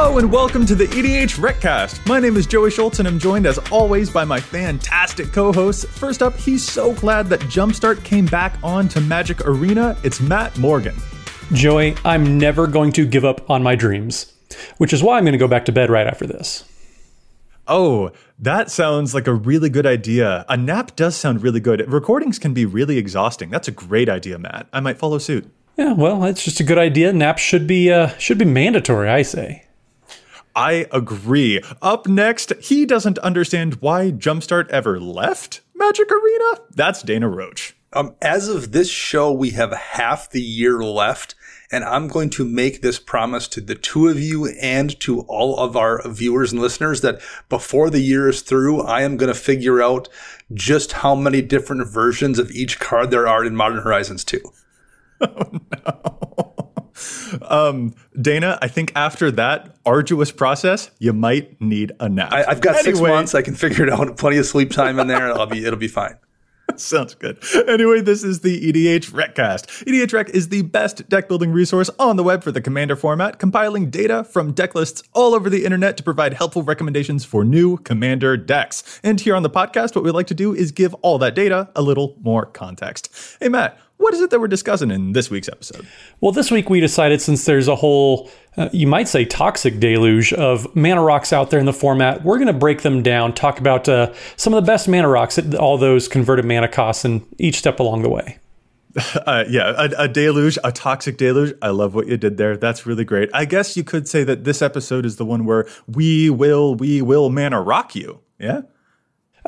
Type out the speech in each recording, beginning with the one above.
Hello and welcome to the EDH Recast. My name is Joey Schultz and I'm joined as always by my fantastic co-hosts. First up, he's so glad that Jumpstart came back on to Magic Arena. It's Matt Morgan. Joey, I'm never going to give up on my dreams, which is why I'm going to go back to bed right after this. Oh, that sounds like a really good idea. A nap does sound really good. Recordings can be really exhausting. That's a great idea, Matt. I might follow suit. Yeah, well, it's just a good idea. Naps should be uh, should be mandatory, I say. I agree. Up next, he doesn't understand why Jumpstart ever left Magic Arena. That's Dana Roach. Um, as of this show, we have half the year left, and I'm going to make this promise to the two of you and to all of our viewers and listeners that before the year is through, I am going to figure out just how many different versions of each card there are in Modern Horizons 2. Oh no. Um, Dana, I think after that arduous process, you might need a nap. I, have got anyway. six months. I can figure it out. Plenty of sleep time in there. I'll be. It'll be fine. Sounds good. Anyway, this is the EDH Recast. EDH Rec is the best deck building resource on the web for the Commander format, compiling data from deck lists all over the internet to provide helpful recommendations for new Commander decks. And here on the podcast, what we like to do is give all that data a little more context. Hey, Matt, what is it that we're discussing in this week's episode? Well, this week we decided since there's a whole, uh, you might say, toxic deluge of mana rocks out there in the format, we're going to break them down, talk about uh, some of the best mana rocks at all those converted mana costs and each step along the way. Uh, yeah, a, a, deluge, a toxic deluge. I love what you did there. That's really great. I guess you could say that this episode is the one where we will, we will mana rock you. Yeah.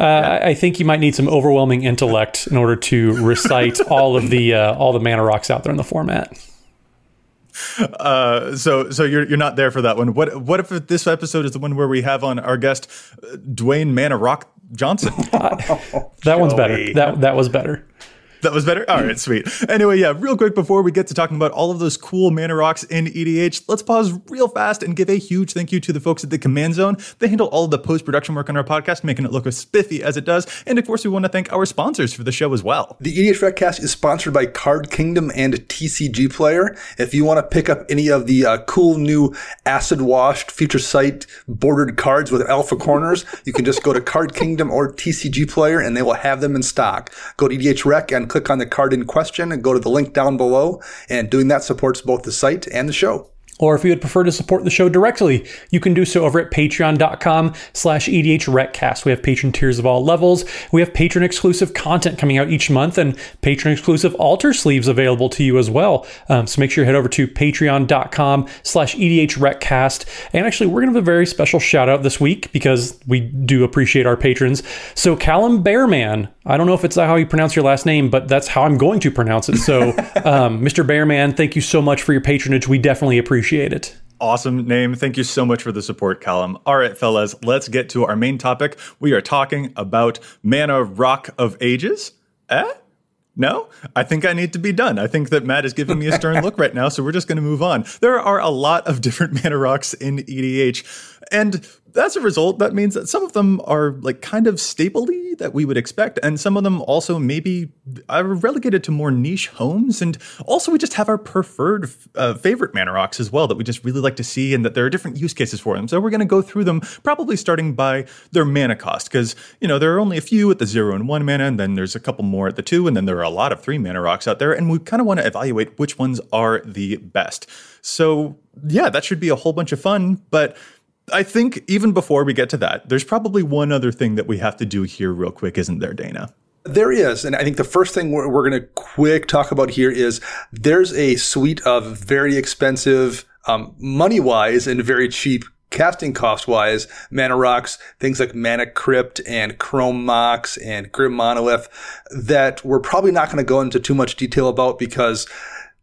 Uh, I think you might need some overwhelming intellect in order to recite all of the uh, all the mana rocks out there in the format. Uh, so so you're you're not there for that one. What what if this episode is the one where we have on our guest uh, Dwayne Mana Rock Johnson? that one's better. That that was better. That was better? All right, sweet. Anyway, yeah, real quick before we get to talking about all of those cool mana rocks in EDH, let's pause real fast and give a huge thank you to the folks at the Command Zone. They handle all of the post production work on our podcast, making it look as spiffy as it does. And of course, we want to thank our sponsors for the show as well. The EDH Recast is sponsored by Card Kingdom and TCG Player. If you want to pick up any of the uh, cool new acid washed feature sight bordered cards with alpha corners, you can just go to Card Kingdom or TCG Player and they will have them in stock. Go to EDH Rec and click on the card in question and go to the link down below. And doing that supports both the site and the show. Or if you would prefer to support the show directly, you can do so over at patreon.com slash edhrecast. We have patron tiers of all levels. We have patron exclusive content coming out each month and patron exclusive altar sleeves available to you as well. Um, so make sure you head over to patreon.com slash edhrecast. And actually, we're going to have a very special shout out this week because we do appreciate our patrons. So Callum Bearman, I don't know if it's how you pronounce your last name, but that's how I'm going to pronounce it. So um, Mr. Bearman, thank you so much for your patronage. We definitely appreciate appreciate it. Awesome name. Thank you so much for the support, Callum. All right, fellas, let's get to our main topic. We are talking about Mana Rock of Ages. Eh? No, I think I need to be done. I think that Matt is giving me a stern look right now, so we're just going to move on. There are a lot of different mana rocks in EDH, and as a result, that means that some of them are like kind of stapley that we would expect, and some of them also maybe are relegated to more niche homes. And also, we just have our preferred uh, favorite mana rocks as well that we just really like to see, and that there are different use cases for them. So we're going to go through them, probably starting by their mana cost, because you know there are only a few at the zero and one mana, and then there's a couple more at the two, and then there are a lot of three mana rocks out there, and we kind of want to evaluate which ones are the best. So yeah, that should be a whole bunch of fun, but I think even before we get to that, there's probably one other thing that we have to do here, real quick, isn't there, Dana? There is. And I think the first thing we're, we're going to quick talk about here is there's a suite of very expensive, um, money wise and very cheap casting cost wise mana rocks, things like Mana Crypt and Chrome Mox and Grim Monolith that we're probably not going to go into too much detail about because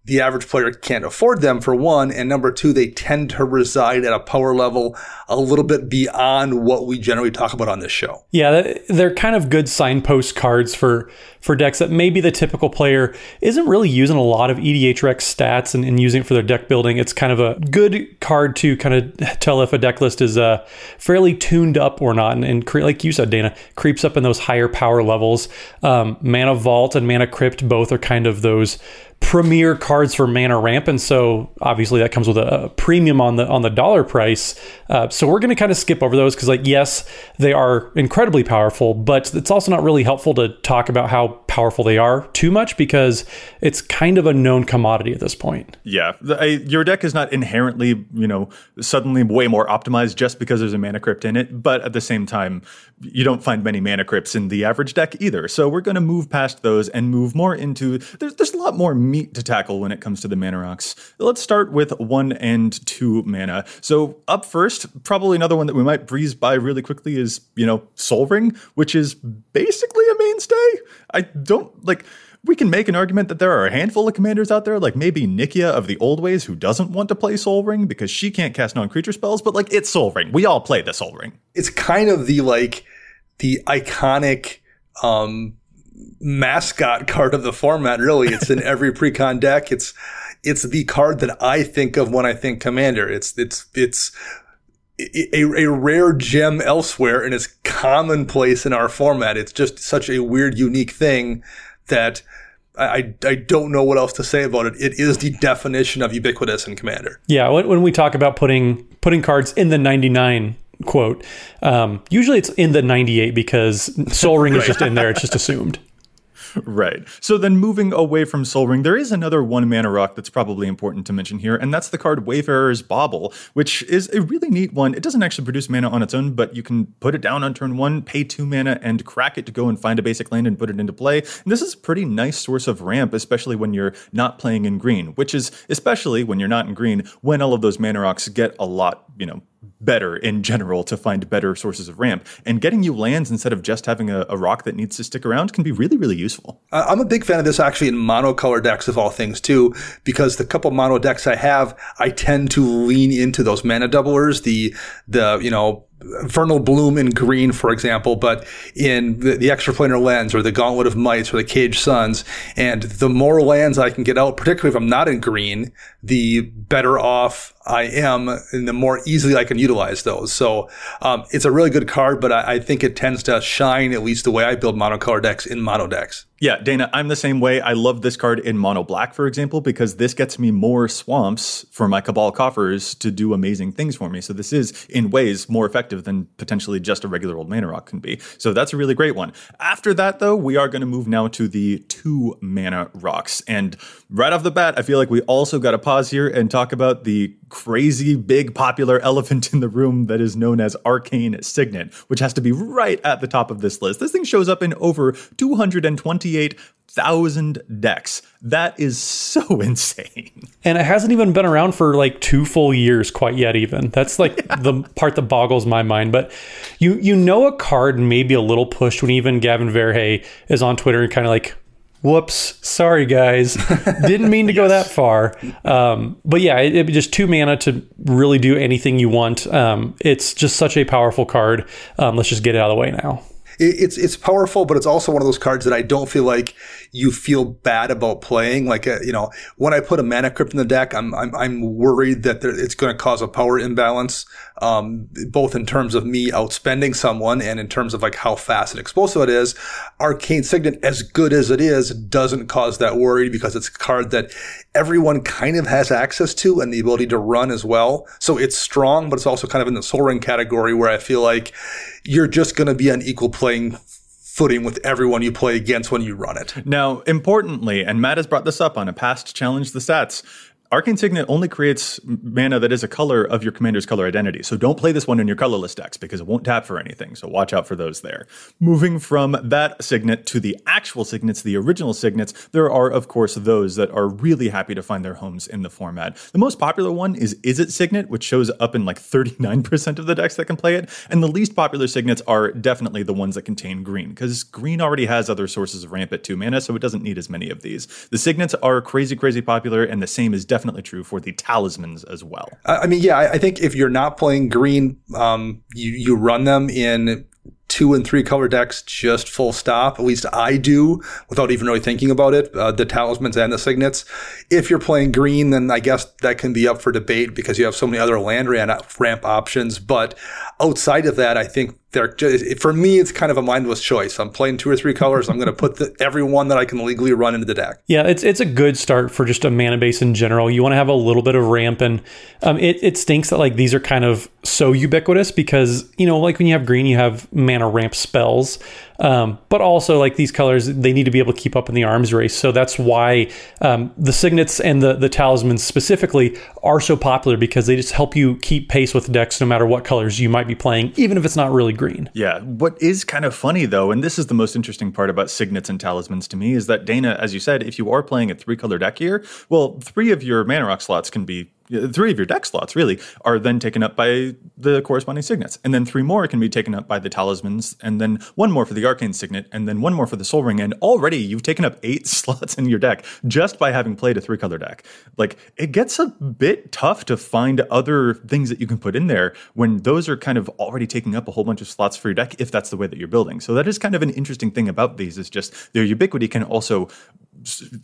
the average player can't afford them for one, and number two, they tend to reside at a power level a little bit beyond what we generally talk about on this show. Yeah, they're kind of good signpost cards for for decks that maybe the typical player isn't really using a lot of EDHREC stats and, and using it for their deck building. It's kind of a good card to kind of tell if a deck list is uh, fairly tuned up or not. And, and cre- like you said, Dana, creeps up in those higher power levels. Um, Mana Vault and Mana Crypt both are kind of those premier cards for mana ramp, and so obviously that comes with a, premium on the on the dollar price. Uh, so we're going to kind of skip over those because, like, yes, they are incredibly powerful, but it's also not really helpful to talk about how powerful they are too much because it's kind of a known commodity at this point. Yeah, the, I, your deck is not inherently, you know, suddenly way more optimized just because there's a mana crypt in it, but at the same time, you don't find many mana crypts in the average deck either. So we're going to move past those and move more into there's there's a lot more meat to tackle when it comes to the mana rocks. Let's start with one and two mana. So up first, probably another one that we might breeze by really quickly is you know Sol Ring, which is basically a mainstay. I don't like we can make an argument that there are a handful of commanders out there, like maybe Nikya of the old ways, who doesn't want to play Sol Ring because she can't cast non-creature spells, but like it's Sol Ring. We all play the Sol Ring. It's kind of the like the iconic um mascot card of the format, really. It's in every precon deck. It's it's the card that I think of when I think commander. It's it's it's a, a rare gem elsewhere and it's commonplace in our format. It's just such a weird, unique thing that I, I don't know what else to say about it. It is the definition of ubiquitous in Commander. Yeah, when, when we talk about putting putting cards in the 99 quote, um, usually it's in the 98 because Sol Ring is just in there. It's just assumed. Right. So then moving away from Sol Ring, there is another one mana rock that's probably important to mention here, and that's the card Wayfarer's Bauble, which is a really neat one. It doesn't actually produce mana on its own, but you can put it down on turn one, pay two mana, and crack it to go and find a basic land and put it into play. And this is a pretty nice source of ramp, especially when you're not playing in green, which is especially when you're not in green, when all of those mana rocks get a lot, you know, better in general to find better sources of ramp. And getting you lands instead of just having a, a, rock that needs to stick around can be really, really useful. I'm a big fan of this actually in monocolor decks of all things too, because the couple mono decks I have, I tend to lean into those mana doublers, the, the, you know, Vernal Bloom in green, for example, but in the, the extraplanar lens or the Gauntlet of Might or the Caged Suns. And the more lands I can get out, particularly if I'm not in green, the better off I am and the more easily I can utilize those. So um, it's a really good card, but I, I, think it tends to shine, at least the way I build monocolor decks in mono decks. Yeah, Dana, I'm the same way. I love this card in mono black, for example, because this gets me more swamps for my Cabal coffers to do amazing things for me. So this is, in ways, more effective than potentially just a regular old mana rock can be. So that's a really great one. After that, though, we are going to move now to the two mana rocks. And right off the bat, I feel like we also got to pause here and talk about the crazy big popular elephant in the room that is known as Arcane Signet, which has to be right at the top of this list. This thing shows up in over 228,000 decks. That is so insane. And it hasn't even been around for like two full years quite yet even. That's like yeah. the part that boggles my mind, but you you know a card may be a little pushed when even Gavin Verhey is on Twitter and kind of like whoops. Sorry guys. Didn't mean to yes. go that far. Um, but yeah it, it just two mana to really do anything you want. Um, it's just such a powerful card. Um, let's just get it out of the way now it's it's powerful, but it's also one of those cards that I don't feel like you feel bad about playing. Like uh, you know, when I put a mana crypt in the deck, I'm I'm, I'm worried that there, it's going to cause a power imbalance, um, both in terms of me outspending someone and in terms of like how fast and explosive it is. Arcane Signet, as good as it is, doesn't cause that worry because it's a card that everyone kind of has access to and the ability to run as well. So it's strong, but it's also kind of in the Sol Ring category where I feel like you're just going to be on equal playing footing with everyone you play against when you run it. Now, importantly, and Matt has brought this up on a past challenge the stats, Arcane Signet only creates mana that is a color of your commander's color identity. So don't play this one in your colorless decks because it won't tap for anything. So watch out for those there. Moving from that signet to the actual signets, the original signets, there are, of course, those that are really happy to find their homes in the format. The most popular one is Izzet Signet, which shows up in like 39% of the decks that can play it. And the least popular signets are definitely the ones that contain green because green already has other sources of ramp at two mana, so it doesn't need as many of these. The signets are crazy, crazy popular, and the same is definitely definitely true for the talismans as well. I mean, yeah, I think if you're not playing green, um, you you run them in two and three color decks just full stop. At least I do without even really thinking about it. Uh, the talismans and the signets. If you're playing green, then I guess that can be up for debate because you have so many other land ramp options. But outside of that, I think they're just, for me, it's kind of a mindless choice. I'm playing two or three colors. I'm going to put the, every one that I can legally run into the deck. Yeah, it's it's a good start for just a mana base in general. You want to have a little bit of ramp, and um, it it stinks that like these are kind of so ubiquitous because you know like when you have green, you have mana ramp spells. Um, but also, like these colors, they need to be able to keep up in the arms race. So that's why um, the signets and the, the talismans specifically are so popular because they just help you keep pace with decks no matter what colors you might be playing, even if it's not really green. Yeah. What is kind of funny, though, and this is the most interesting part about signets and talismans to me, is that Dana, as you said, if you are playing a three color deck here, well, three of your mana rock slots can be three of your deck slots really are then taken up by the corresponding signets and then three more can be taken up by the talismans and then one more for the arcane signet and then one more for the Sol Ring and already you've taken up eight slots in your deck just by having played a three color deck like it gets a bit tough to find other things that you can put in there when those are kind of already taking up a whole bunch of slots for your deck if that's the way that you're building so that is kind of an interesting thing about these is just their ubiquity can also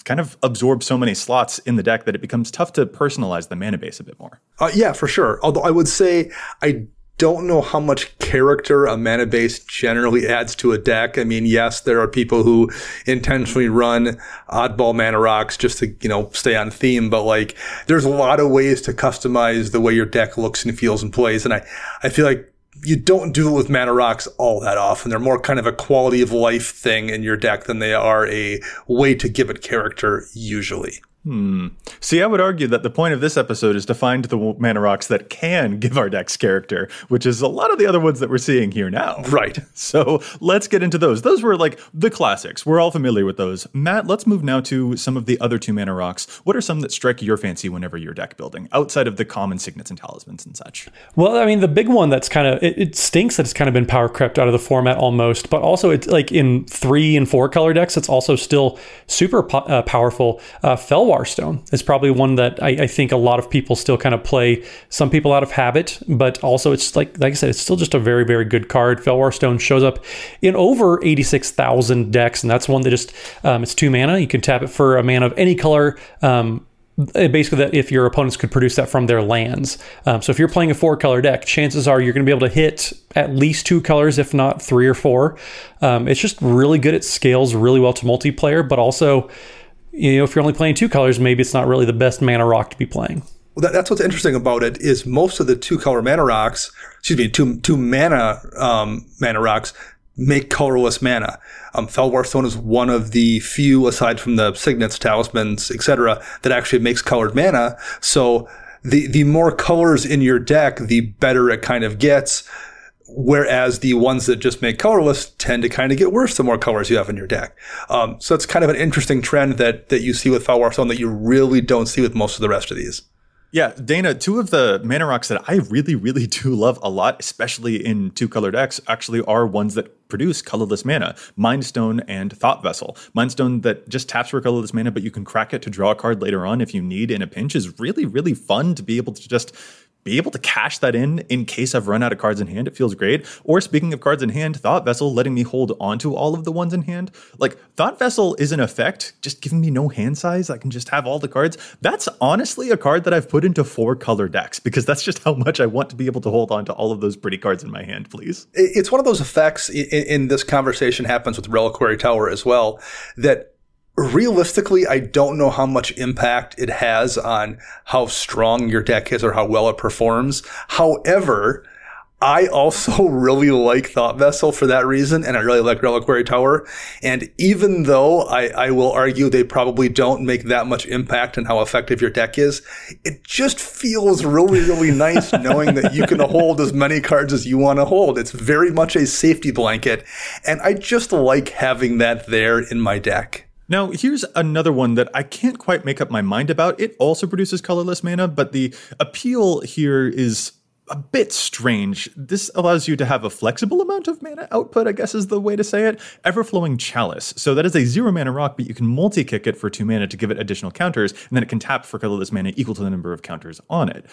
kind of absorb so many slots in the deck that it becomes tough to personalize the mana base a bit more. Uh, yeah, for sure. Although I would say I don't know how much character a mana base generally adds to a deck. I mean, yes, there are people who intentionally run oddball mana rocks just to, you know, stay on theme, but like there's a lot of ways to customize the way your deck looks and feels and plays. And I, I feel like you don't do it with mana rocks all that often. They're more kind of a quality of life thing in your deck than they are a way to give it character usually. Hmm. See, I would argue that the point of this episode is to find the mana rocks that can give our decks character, which is a lot of the other ones that we're seeing here now. Right. So let's get into those. Those were like the classics. We're all familiar with those. Matt, let's move now to some of the other two mana rocks. What are some that strike your fancy whenever you're deck building, outside of the common signets and talismans and such? Well, I mean, the big one that's kind of it, it stinks that it's kind of been power crept out of the format almost, but also it's like in three and four color decks, it's also still super po- uh, powerful. Uh, Fellwar Stone is probably one that I, I, think a lot of people still kind of play. Some people out of habit, but also it's like like I said, it's still just a very very good card. Fellwar Stone shows up in over eighty six thousand decks, and that's one that just um, it's two mana. You can tap it for a mana of any color. Um, basically that if your opponents could produce that from their lands. Um, so if you're playing a four color deck, chances are you're going to be able to hit at least two colors, if not three or four. Um, it's just really good. It scales really well to multiplayer, but also you know, if you're only playing two colors, maybe it's not really the best mana rock to be playing. Well, that, that's what's interesting about it is most of the two color mana rocks, excuse me, two two mana um, mana rocks make colorless mana. Um, Fellwar Stone is one of the few, aside from the signets, talismans, etc., that actually makes colored mana. So the the more colors in your deck, the better it kind of gets. Whereas the ones that just make colorless tend to kind of get worse the more colors you have in your deck. Um, so it's kind of an interesting trend that that you see with Fellwar Stone that you really don't see with most of the rest of these. Yeah, Dana, two of the mana rocks that I really, really do love a lot, especially in two color decks, actually are ones that produce colorless mana Mind Stone and Thought Vessel. Mind Stone that just taps for colorless mana, but you can crack it to draw a card later on if you need in a pinch is really, really fun to be able to just be able to cash that in in case I've run out of cards in hand, it feels great. Or speaking of cards in hand, Thought Vessel letting me hold onto all of the ones in hand. Like Thought Vessel is an effect just giving me no hand size. I can just have all the cards. That's honestly a card that I've put into four color decks because that's just how much I want to be able to hold on to all of those pretty cards in my hand, please. It's one of those effects in, in this conversation happens with Reliquary Tower as well that realistically, I don't know how much impact it has on how strong your deck is or how well it performs. However, I also really like Thought Vessel for that reason, and I really like Reliquary Tower. And even though I, I, will argue they probably don't make that much impact on how effective your deck is, it just feels really, really nice knowing that you can hold as many cards as you want to hold. It's very much a safety blanket, and I just like having that there in my deck. Now, here's another one that I can't quite make up my mind about. It also produces colorless mana, but the appeal here is a bit strange. This allows you to have a flexible amount of mana output, I guess is the way to say it. Everflowing Chalice. So that is a zero mana rock, but you can multi kick it for two mana to give it additional counters, and then it can tap for colorless mana equal to the number of counters on it.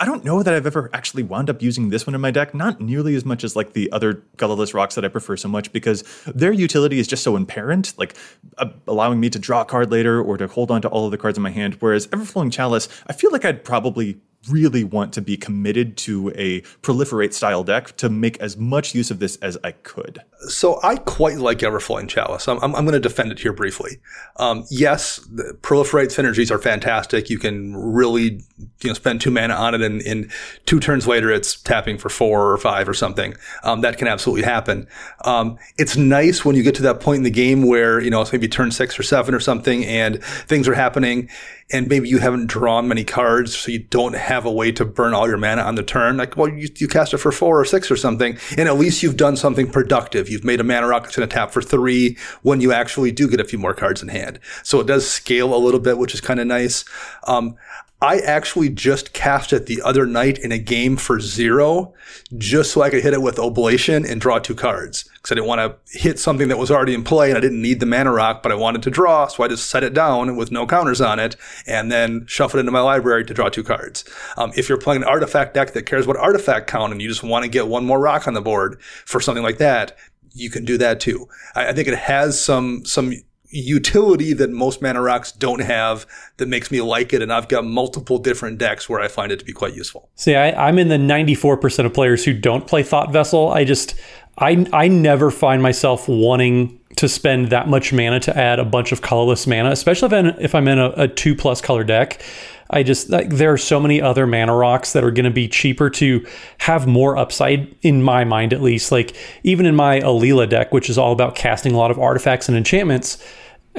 I don't know that I've ever actually wound up using this one in my deck, not nearly as much as like the other colorless rocks that I prefer so much because their utility is just so apparent, like uh, allowing me to draw a card later or to hold on to all of the cards in my hand. Whereas Everflowing Chalice, I feel like I'd probably really want to be committed to a proliferate style deck to make as much use of this as I could. So I quite like Everflowing Chalice. I'm, I'm, I'm going to defend it here briefly. Um, yes, the proliferate synergies are fantastic. You can really you know spend two mana on it, and in two turns later, it's tapping for four or five or something. Um, that can absolutely happen. Um, it's nice when you get to that point in the game where you know it's maybe turn six or seven or something, and things are happening and maybe you haven't drawn many cards, so you don't have a way to burn all your mana on the turn. Like, well, you, you cast it for four or six or something, and at least you've done something productive. You've made a mana rock that's going to tap for three when you actually do get a few more cards in hand. So it does scale a little bit, which is kind of nice. Um, I actually just cast it the other night in a game for zero, just so I could hit it with Oblation and draw two cards. Because I didn't want to hit something that was already in play and I didn't need the mana rock, but I wanted to draw, so I just set it down with no counters on it and then shuffle it into my library to draw two cards. Um, if you're playing an artifact deck that cares what artifact count and you just want to get one more rock on the board for something like that, you can do that too. I, I think it has some some utility that most mana rocks don't have that makes me like it. And I've got multiple different decks where I find it to be quite useful. See, I, am in the 94% of players who don't play Thought Vessel. I just, I, I never find myself wanting to spend that much mana to add a bunch of colorless mana, especially if, I'm, if I'm in a, a two plus color deck. I just like there are so many other mana rocks that are going to be cheaper to have more upside in my mind at least. Like even in my Alela deck, which is all about casting a lot of artifacts and enchantments,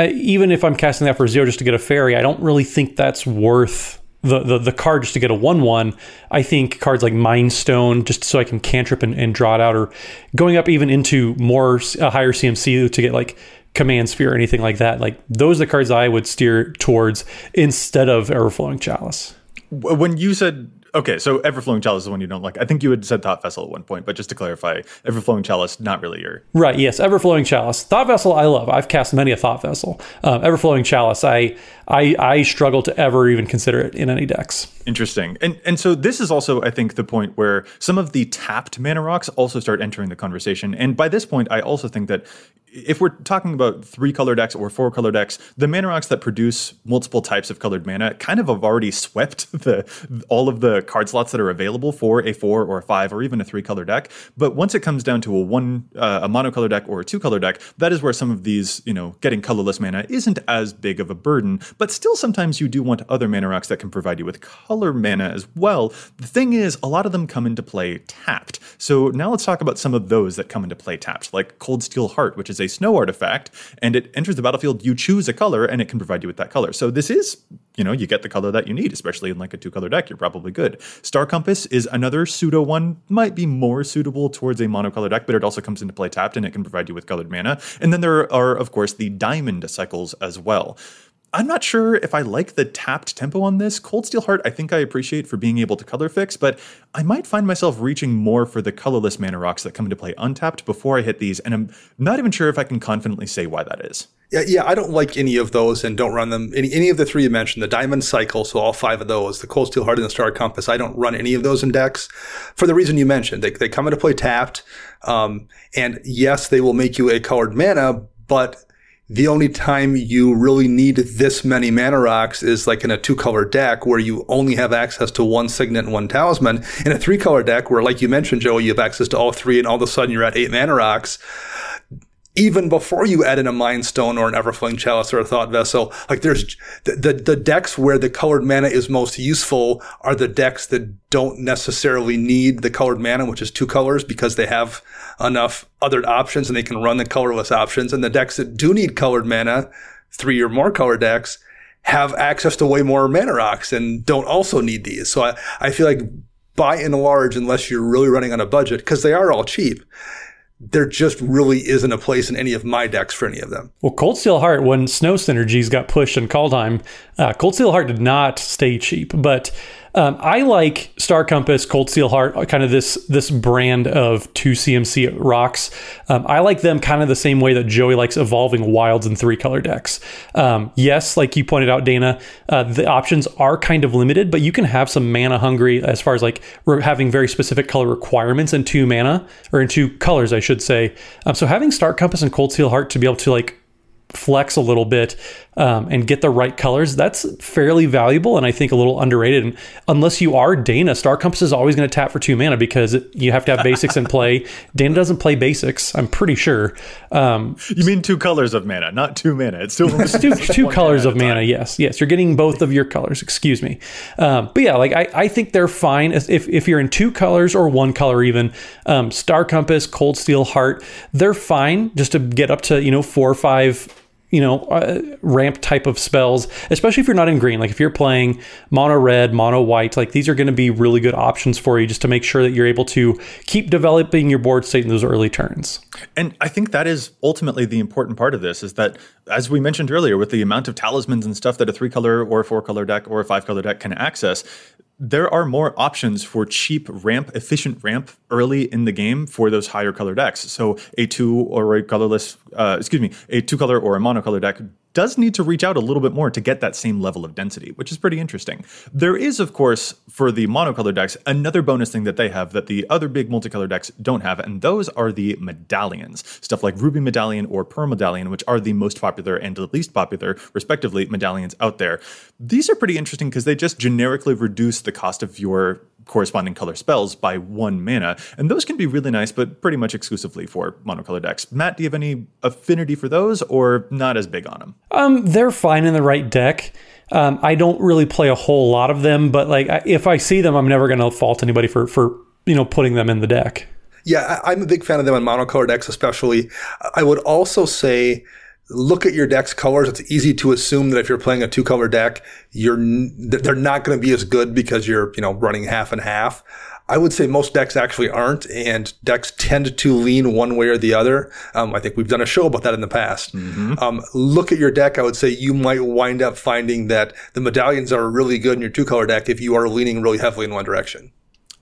Uh, even if I'm casting that for zero just to get a fairy, I don't really think that's worth the, the, the card just to get a 1 1. I think cards like Mind Stone, just so I can cantrip and, and draw it out, or going up even into more a higher CMC to get like Command Sphere or anything like that. Like those are the cards I would steer towards instead of Everflowing Chalice. When you said Okay, so Everflowing Chalice is the one you don't like. I think you had said Thought Vessel at one point, but just to clarify, Everflowing Chalice, not really your. Right, yes, Everflowing Chalice. Thought Vessel, I love. I've cast many a Thought Vessel. Um, Everflowing Chalice, I, I, I struggle to ever even consider it in any decks. Interesting. And and so this is also, I think, the point where some of the tapped mana rocks also start entering the conversation. And by this point, I also think that if we're talking about three color decks or four color decks, the mana rocks that produce multiple types of colored mana kind of have already swept the all of the card slots that are available for a four or a five or even a three color deck. But once it comes down to a one uh, a monocolor deck or a two color deck, that is where some of these you know getting colorless mana isn't as big of a burden. But still, sometimes you do want other mana rocks that can provide you with color mana as well. The thing is, a lot of them come into play tapped. So now let's talk about some of those that come into play tapped, like Cold Steel Heart, which is a snow artifact, and it enters the battlefield. You choose a color, and it can provide you with that color. So this is, you know, you get the color that you need, especially in like a two color deck. You're probably good. Star Compass is another pseudo one, might be more suitable towards a monocolor deck, but it also comes into play tapped, and it can provide you with colored mana. And then there are, of course, the diamond cycles as well. I'm not sure if I like the tapped tempo on this. Cold Steel Heart, I think I appreciate for being able to color fix, but I might find myself reaching more for the colorless mana rocks that come into play untapped before I hit these, and I'm not even sure if I can confidently say why that is. Yeah, yeah, I don't like any of those and don't run them. Any, any of the three you mentioned, the Diamond Cycle, so all five of those, the Cold Steel Heart and the Star Compass, I don't run any of those in decks for the reason you mentioned. They, they come into play tapped. Um, and yes, they will make you a colored mana, but the only time you really need this many mana rocks is like in a two color deck where you only have access to one signet and one talisman. In a three color deck where, like you mentioned, Joe, you have access to all three and all of a sudden you're at eight mana rocks even before you add in a mind stone or an everflowing chalice or a thought vessel like there's the, the, the decks where the colored mana is most useful are the decks that don't necessarily need the colored mana which is two colors because they have enough other options and they can run the colorless options. And the decks that do need colored mana three or more color decks have access to way more mana rocks and don't also need these. So i, I feel like by and large unless you're really running on a budget because they are all cheap there just really isn't a place in any of my decks for any of them. Well, Cold Steel Heart, when Snow Synergies got pushed in Kaldheim, uh, Cold Steel Heart did not stay cheap, but um, I like Star Compass, Cold Steel Heart, uh, kind of this this brand of two CMC rocks. Um, I like them kind of the same way that Joey likes evolving wilds and three color decks. Um, yes, like you pointed out, Dana, uh, the options are kind of limited, but you can have some mana hungry as far as like having very specific color requirements in two mana or in two colors, I should say. Um, so having Star Compass and Cold Steel Heart to be able to like flex a little bit um, and get the right colors, that's fairly valuable and I think a little underrated. And unless you are Dana, Star Compass is always going to tap for two mana because you have to have basics in play. Dana doesn't play basics, I'm pretty sure. Um, you mean two colors of mana, not two mana. It's still it's two, two colors of mana. Yes, yes, you're getting both of your colors. Excuse me. Um, but yeah, like I, I think they're fine if, if you're in two colors or one color even. Um, Star Compass, Cold Steel Heart, they're fine just to get up to you know four or five you know, uh, ramp type of spells, especially if you're not in green. Like if you're playing mono red, mono white, like these are going to be really good options for you just to make sure that you're able to keep developing your board state in those early turns. And I think that is ultimately the important part of this is that, as we mentioned earlier, with the amount of talismans and stuff that a three color or a four color deck or a five color deck can access, there are more options for cheap ramp, efficient ramp early in the game for those higher color decks. So a two or a colorless, uh, excuse me, a two color or a monocolor deck does need to reach out a little bit more to get that same level of density, which is pretty interesting. There is, of course, for the monocolor decks, another bonus thing that they have that the other big multicolor decks don't have, and those are the medallions. Stuff like Ruby Medallion or Pearl Medallion, which are the most popular and the least popular, respectively, medallions out there. These are pretty interesting because they just generically reduce the cost of your corresponding color spells by one mana. And those can be really nice, but pretty much exclusively for monocolor decks. Matt, do you have any affinity for those or not as big on them? Um, they're fine in the right deck. Um, I don't really play a whole lot of them, but like if I see them, I'm never going to fault anybody for for you know putting them in the deck. Yeah, I'm a big fan of them on monocolor decks, especially. I would also say look at your deck's colors. It's easy to assume that if you're playing a two color deck, you're they're not going to be as good because you're you know running half and half. I would say most decks actually aren't, and decks tend to lean one way or the other. Um, I think we've done a show about that in the past. Mm-hmm. Um, look at your deck. I would say you might wind up finding that the medallions are really good in your two color deck if you are leaning really heavily in one direction.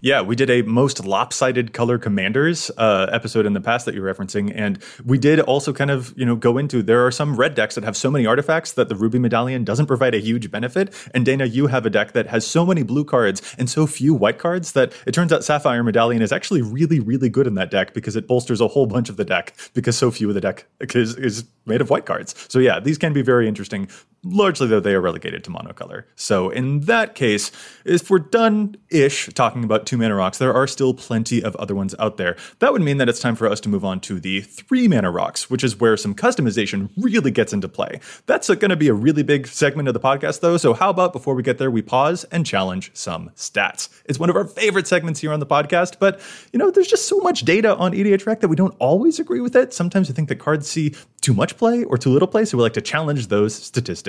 Yeah, we did a most lopsided color commanders uh, episode in the past that you're referencing, and we did also kind of you know go into there are some red decks that have so many artifacts that the Ruby Medallion doesn't provide a huge benefit. And Dana, you have a deck that has so many blue cards and so few white cards that it turns out Sapphire Medallion is actually really really good in that deck because it bolsters a whole bunch of the deck because so few of the deck is, is made of white cards. So yeah, these can be very interesting. Largely though, they are relegated to monocolor. So in that case, if we're done ish talking about two mana rocks, there are still plenty of other ones out there. That would mean that it's time for us to move on to the three mana rocks, which is where some customization really gets into play. That's going to be a really big segment of the podcast, though. So, how about before we get there, we pause and challenge some stats? It's one of our favorite segments here on the podcast, but you know, there's just so much data on EDHREC that we don't always agree with it. Sometimes we think that cards see too much play or too little play, so we like to challenge those statistics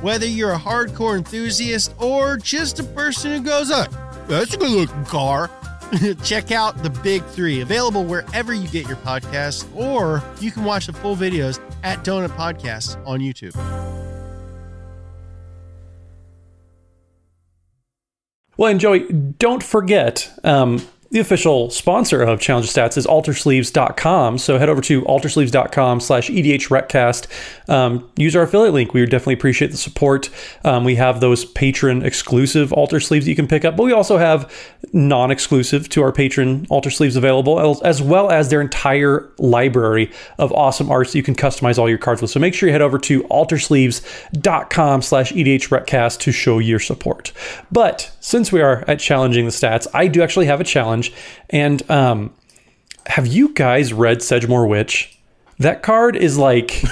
whether you're a hardcore enthusiast or just a person who goes, oh, that's a good looking car, check out the big three. Available wherever you get your podcasts, or you can watch the full videos at Donut Podcasts on YouTube. Well, and Joey, don't forget, um, the official sponsor of Challenge of Stats is altersleeves.com. So head over to altersleeves.com slash EDHRECast. Um, use our affiliate link. We would definitely appreciate the support. Um, we have those patron exclusive alter sleeves that you can pick up, but we also have non exclusive to our patron alter sleeves available, as well as their entire library of awesome arts that you can customize all your cards with. So make sure you head over to altersleeves.com slash EDHRECast to show your support. But since we are at challenging the stats, I do actually have a challenge. And um, have you guys read Sedgemoor Witch? That card is like,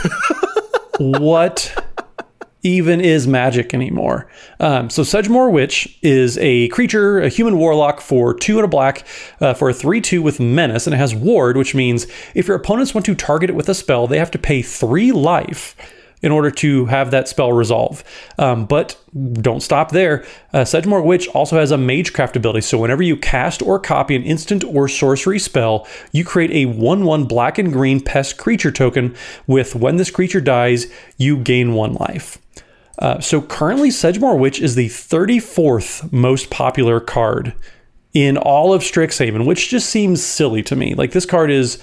what even is magic anymore? Um, so Sedgemoor Witch is a creature, a human warlock for two and a black uh, for a 3 2 with menace, and it has ward, which means if your opponents want to target it with a spell, they have to pay three life in order to have that spell resolve. Um, but don't stop there. Uh, Sedgemoor Witch also has a Magecraft ability. So whenever you cast or copy an instant or sorcery spell, you create a 1 1 black and green pest creature token with when this creature dies, you gain one life. Uh, so currently, Sedgemoor Witch is the 34th most popular card in all of Strixhaven, which just seems silly to me. Like this card is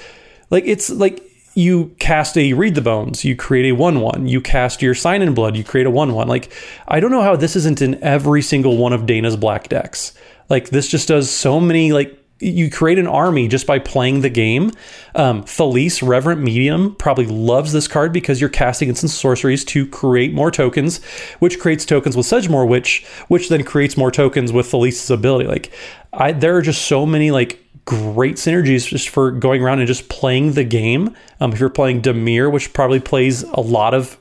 like it's like you cast a read the bones, you create a one one. You cast your sign in blood, you create a one one. Like I don't know how this isn't in every single one of Dana's black decks. Like this just does so many like you create an army just by playing the game. Um, Thalisse, Reverent Medium, probably loves this card because you're casting instant sorceries to create more tokens, which creates tokens with Sedgemoor, which which then creates more tokens with Thalisse's ability. Like, I there are just so many like great synergies just for going around and just playing the game. Um, if you're playing Dimir, which probably plays a lot of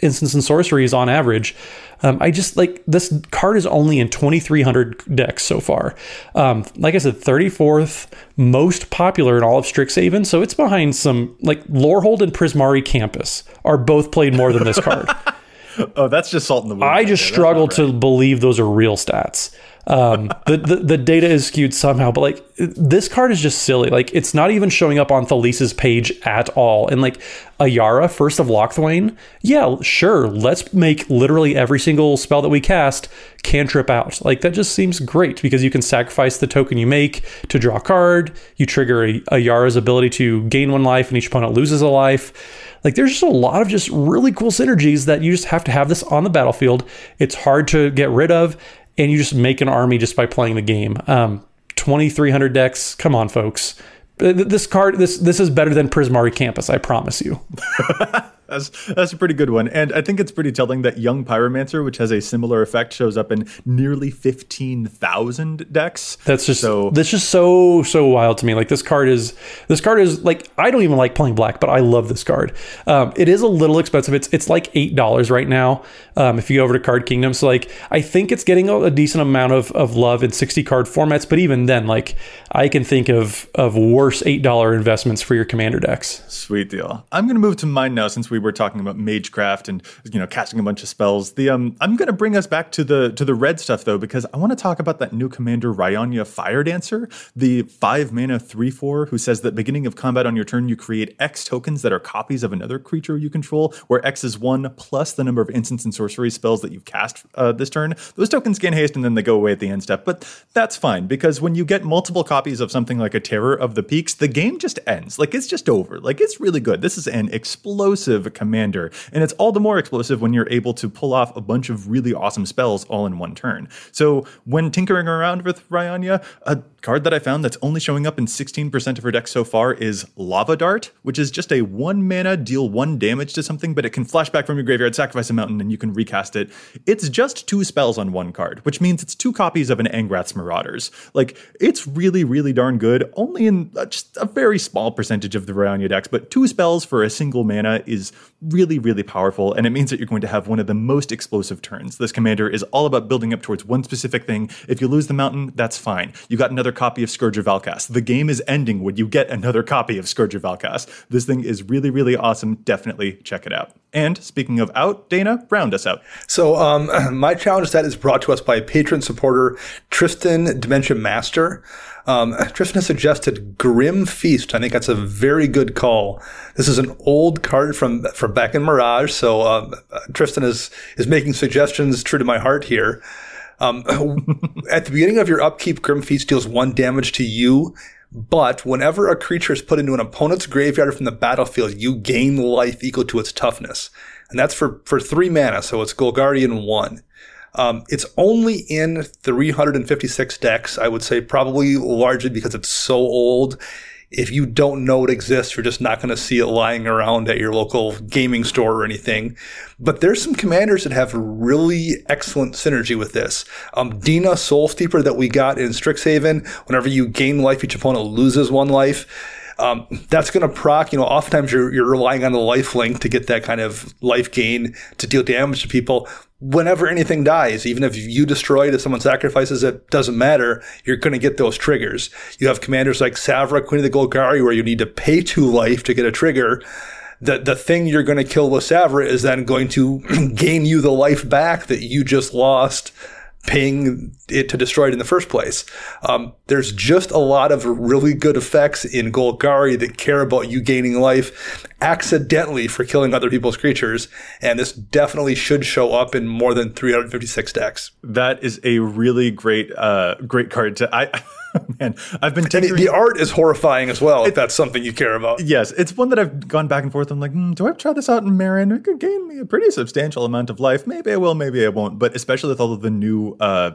instants and sorceries on average, um, I just like this card is only in 2,300 decks so far. Um, like I said, 34th most popular in all of Strixhaven. So it's behind some like Lorehold and Prismari Campus are both played more than this card. oh, that's just salt in the wound. I just struggle right. to believe those are real stats. Um, the, the, the data is skewed somehow, but like this card is just silly. Like it's not even showing up on Thalisse's page at all. And like Ayara, First of Locthwain, yeah, sure. Let's make literally every single spell that we cast cantrip out. Like that just seems great because you can sacrifice the token you make to draw a card. You trigger a, Ayara's ability to gain one life, and each opponent loses a life. Like there's just a lot of just really cool synergies that you just have to have this on the battlefield. It's hard to get rid of, and you just make an army just by playing the game. Um, 2,300 decks. Come on, folks. This card, this this is better than Prismari Campus. I promise you. That's that's a pretty good one, and I think it's pretty telling that Young Pyromancer, which has a similar effect, shows up in nearly fifteen thousand decks. That's just so. That's just so so wild to me. Like this card is this card is like I don't even like playing black, but I love this card. Um, it is a little expensive. It's it's like eight dollars right now. Um, if you go over to Card Kingdom, so like I think it's getting a, a decent amount of, of love in sixty card formats. But even then, like I can think of of worse eight dollar investments for your commander decks. Sweet deal. I'm gonna move to mine now since we we were talking about magecraft and you know casting a bunch of spells. The um, I'm going to bring us back to the to the red stuff though because I want to talk about that new commander Rionya Fire Dancer, the five mana three four who says that beginning of combat on your turn you create X tokens that are copies of another creature you control, where X is one plus the number of instants and sorcery spells that you've cast uh, this turn. Those tokens gain haste and then they go away at the end step, but that's fine because when you get multiple copies of something like a Terror of the Peaks, the game just ends. Like it's just over. Like it's really good. This is an explosive commander. And it's all the more explosive when you're able to pull off a bunch of really awesome spells all in one turn. So when tinkering around with Rionya, a card that I found that's only showing up in 16% of her deck so far is Lava Dart, which is just a one mana deal one damage to something, but it can flash back from your graveyard, sacrifice a mountain, and you can recast it. It's just two spells on one card, which means it's two copies of an Angrath's Marauders. Like, it's really, really darn good, only in just a very small percentage of the Rionya decks, but two spells for a single mana is really, really powerful, and it means that you're going to have one of the most explosive turns. This commander is all about building up towards one specific thing. If you lose the mountain, that's fine. You got another another copy of Scourge of Valkas. The game is ending when you get another copy of Scourge of Valkas. This thing is really, really awesome. Definitely check it out. And speaking of out, Dana, round us out. So, um, my challenge set is brought to us by patron supporter Tristan Dementia Master. Um, Tristan has suggested Grim Feast. I think that's a very good call. This is an old card from from back in Mirage, so um, Tristan is is making suggestions true to my heart here. Um, at the beginning of your upkeep, Grim Feast deals one damage to you, but whenever a creature is put into an opponent's graveyard from the battlefield, you gain life equal to its toughness, and that's for for three mana. So it's Golgarian one. Um, it's only in 356 decks, I would say, probably largely because it's so old. If you don't know it exists, you're just not going to see it lying around at your local gaming store or anything. But there's some commanders that have really excellent synergy with this. Um, Dina Soulsteeper that we got in Strixhaven, whenever you gain life, each opponent loses one life. Um, that's going to proc. You know, oftentimes you're, you're relying on the life link to get that kind of life gain to deal damage to people whenever anything dies, even if you destroy it, if someone sacrifices it, doesn't matter. You're going to get those triggers. You have commanders like Savra, Queen of the Golgari, where you need to pay two life to get a trigger. The, the thing you're going to kill with Savra is then going to gain you the life back that you just lost paying it to destroy it in the first place. Um, there's just a lot of really good effects in Golgari that care about you gaining life accidentally for killing other people's creatures, and this definitely should show up in more than 356 decks. That is a really great, uh, great card to. I man, I've been taking the art is horrifying as well. It, if that's something you care about, yes, it's one that I've gone back and forth. I'm like, mm, do I try this out in Meren? It could gain me a pretty substantial amount of life. Maybe I will, maybe I won't. But especially with all of the new. Uh,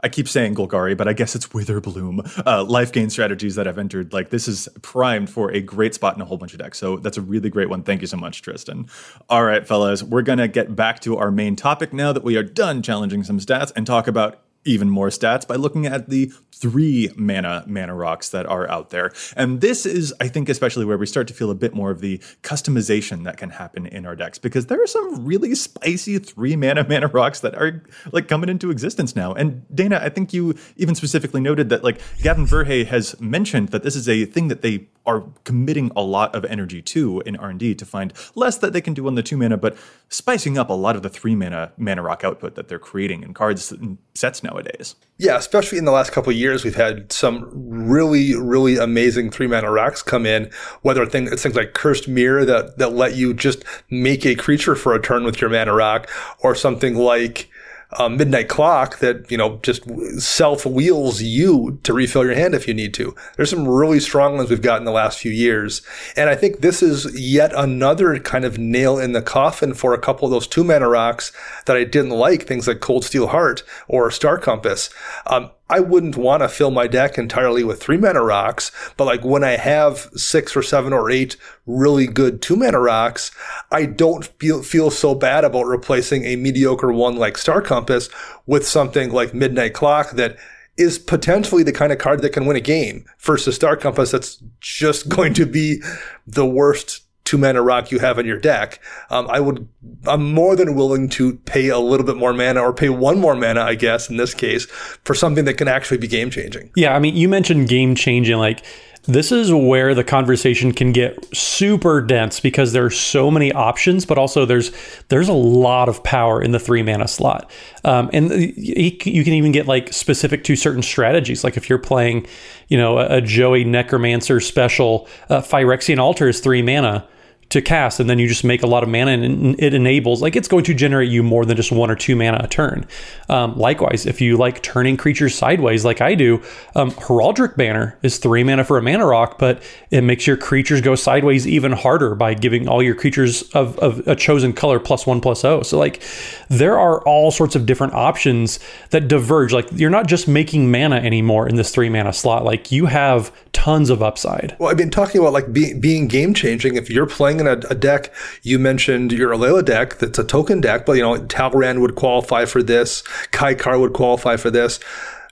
I keep saying Golgari, but I guess it's Witherbloom. Uh, life gain strategies that I've entered. Like this is primed for a great spot in a whole bunch of decks. So that's a really great one. Thank you so much, Tristan. All right, fellas, we're gonna get back to our main topic now that we are done challenging some stats and talk about even more stats by looking at the three mana mana rocks that are out there. And this is, I think, especially where we start to feel a bit more of the customization that can happen in our decks because there are some really spicy three mana mana rocks that are like coming into existence now. And Dana, I think you even specifically noted that like Gavin Verhey has mentioned that this is a thing that they are committing a lot of energy to in R&D to find less that they can do on the two mana, but spicing up a lot of the three mana mana rock output that they're creating in cards and sets nowadays. Yeah, especially in the last couple of years, we've had some really, really amazing three mana rocks come in. Whether it's things like Cursed Mirror that that let you just make a creature for a turn with your mana rock, or something like um, midnight clock that you know just self wheels you to refill your hand if you need to. There's some really strong ones we've got in the last few years, and I think this is yet another kind of nail in the coffin for a couple of those two mana rocks that I didn't like. Things like Cold Steel Heart or Star Compass. Um, I wouldn't want to fill my deck entirely with three mana rocks, but like when I have six or seven or eight really good two mana rocks, I don't feel, feel so bad about replacing a mediocre one like Star Compass with something like Midnight Clock that is potentially the kind of card that can win a game versus Star Compass that's just going to be the worst two mana rock you have in your deck, um, I would, I'm more than willing to pay a little bit more mana or pay one more mana, I guess, in this case, for something that can actually be game changing. Yeah. I mean, you mentioned game changing, like, this is where the conversation can get super dense because there's so many options, but also there's there's a lot of power in the three mana slot, um, and you can even get like specific to certain strategies. Like if you're playing, you know, a, Joey Necromancer special, uh, Phyrexian Altar is three mana to cast and then you just make a lot of mana and it enables like it's going to generate you more than just one or two mana a turn. Um, likewise if you like turning creatures sideways like i do um, heraldric banner is three mana for a mana rock but it makes your creatures go sideways even harder by giving all your creatures of, of a chosen color plus one plus oh. So like there are all sorts of different options that diverge. Like you're not just making mana anymore in this three mana slot. Like you have tons of upside. Well i've been talking about like be, being game changing if you're playing playing in a, a, deck, you mentioned your Alela deck. That's a token deck, but you know, Talrand would qualify for this, Kykar would qualify for this.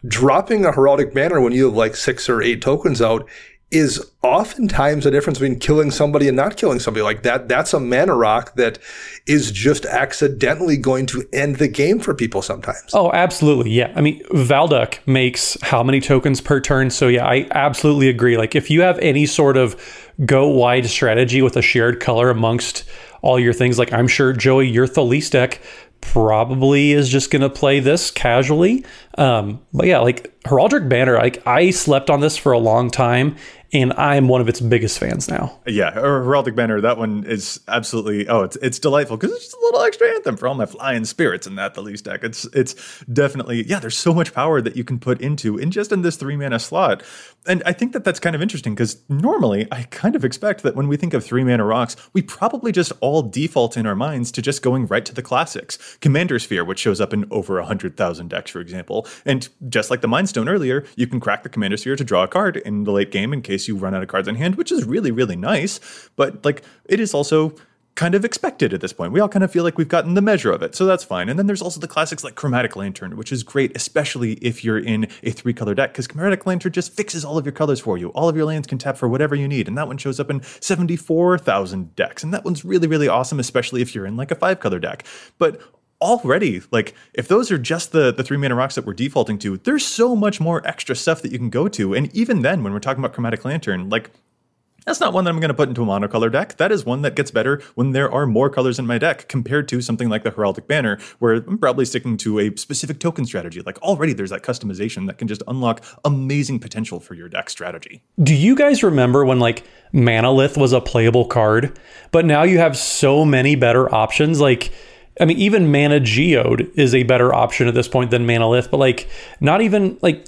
Dropping a Heraldic Banner when you have like six or eight tokens out is oftentimes the difference between killing somebody and not killing somebody like that. That's a mana rock that is just accidentally going to end the game for people sometimes. Oh, absolutely. Yeah. I mean, Valduk makes how many tokens per turn? So, yeah, I absolutely agree. Like, if you have any sort of go wide strategy with a shared color amongst all your things, like I'm sure, Joey, your Thalisse deck probably is just going to play this casually. Um, but yeah, like Heraldric Banner, like I slept on this for a long time and I'm one of its biggest fans now. Yeah, Heraldic Banner, that one is absolutely oh, it's it's delightful because it's just a little extra anthem for all my flying spirits in that Thalisse deck. It's it's definitely yeah, there's so much power that you can put into in just in this three mana slot, and I think that that's kind of interesting because normally I kind of expect that when we think of three mana rocks, we probably just all default in our minds to just going right to the classics, Commander Sphere, which shows up in over hundred thousand decks, for example, and just like the Mind Stone earlier, you can crack the Commander Sphere to draw a card in the late game in case you run out of cards in hand, which is really, really nice. But like it is also kind of expected at this point. We all kind of feel like we've gotten the measure of it, so that's fine. And then there's also the classics like Chromatic Lantern, which is great, especially if you're in a three color deck, because Chromatic Lantern just fixes all of your colors for you. All of your lands can tap for whatever you need, and that one shows up in 74,000 decks. And that one's really, really awesome, especially if you're in like a five color deck. But already like if those are just the the three mana rocks that we're defaulting to there's so much more extra stuff that you can go to and even then when we're talking about chromatic lantern like that's not one that I'm going to put into a monocolor deck. That is one that gets better when there are more colors in my deck compared to something like the Heraldic Banner, where I'm probably sticking to a specific token strategy. Like already there's that customization that can just unlock amazing potential for your deck strategy. Do you guys remember when like Manalith was a playable card, but now you have so many better options? Like, I mean, even Mana Geode is a better option at this point than Manalith, but like, not even like,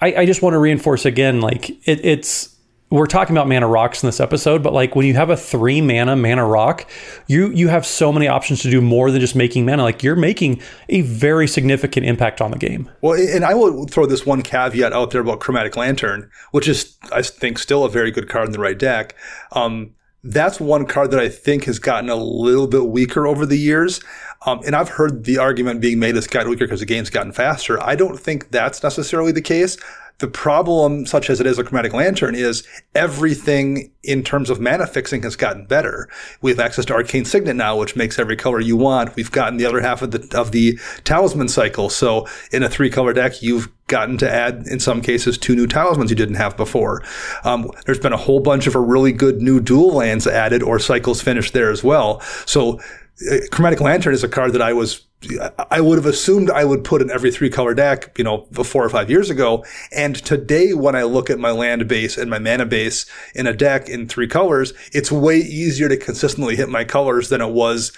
I, I just want to reinforce again, like, it, it's, we're talking about mana rocks in this episode, but like when you have a three mana mana rock, you you have so many options to do more than just making mana. Like you're making a very significant impact on the game. Well, and I will throw this one caveat out there about Chromatic Lantern, which is I think still a very good card in the right deck. Um, that's one card that I think has gotten a little bit weaker over the years. Um, and I've heard the argument being made it's gotten weaker because the game's gotten faster. I don't think that's necessarily the case. The problem, such as it is a chromatic lantern, is everything in terms of mana fixing has gotten better. We have access to arcane signet now, which makes every color you want. We've gotten the other half of the of the talisman cycle. So in a three color deck, you've gotten to add, in some cases, two new talismans you didn't have before. Um, there's been a whole bunch of a really good new dual lands added or cycles finished there as well. So Uh, Chromatic Lantern is a card that I was I would have assumed I would put in every three color deck, you know, four or five years ago. And today, when I look at my land base and my mana base in a deck in three colors, it's way easier to consistently hit my colors than it was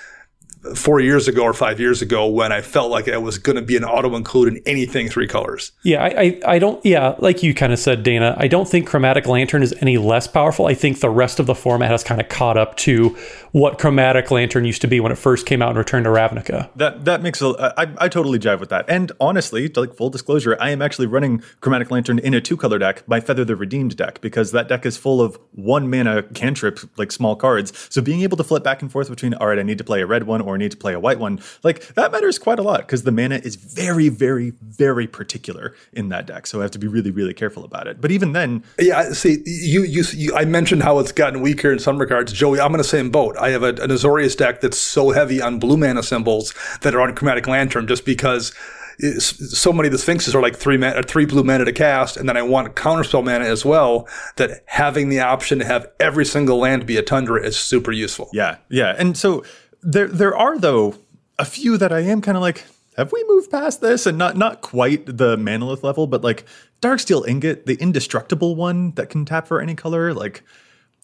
four years ago or five years ago when I felt like I was going to be an auto include in anything three colors. Yeah, I, I, I don't, yeah, like you kind of said, Dana, I don't think Chromatic Lantern is any less powerful. I think the rest of the format has kind of caught up to what Chromatic Lantern used to be when it first came out and returned to Ravnica. That that makes a, I, I totally jive with that. And honestly, like full disclosure, I am actually running Chromatic Lantern in a two color deck by Feather the Redeemed deck because that deck is full of one mana cantrip, like small cards. So being able to flip back and forth between, all right, I need to play a red one or need to play a white one, like that matters quite a lot because the mana is very, very, very particular in that deck. So I have to be really, really careful about it. But even then, yeah, see, you, you, you I mentioned how it's gotten weaker in some regards. Joey, I'm in the same boat. I have a, an Azorius deck that's so heavy on blue mana symbols that are on Chromatic Lantern just because so many of the sphinxes are like three mana, uh, three blue mana to cast, and then I want counterspell mana as well. That having the option to have every single land be a tundra is super useful. Yeah, yeah, and so there there are though a few that I am kind of like, have we moved past this? And not not quite the Manalith level, but like Darksteel Ingot, the indestructible one that can tap for any color, like.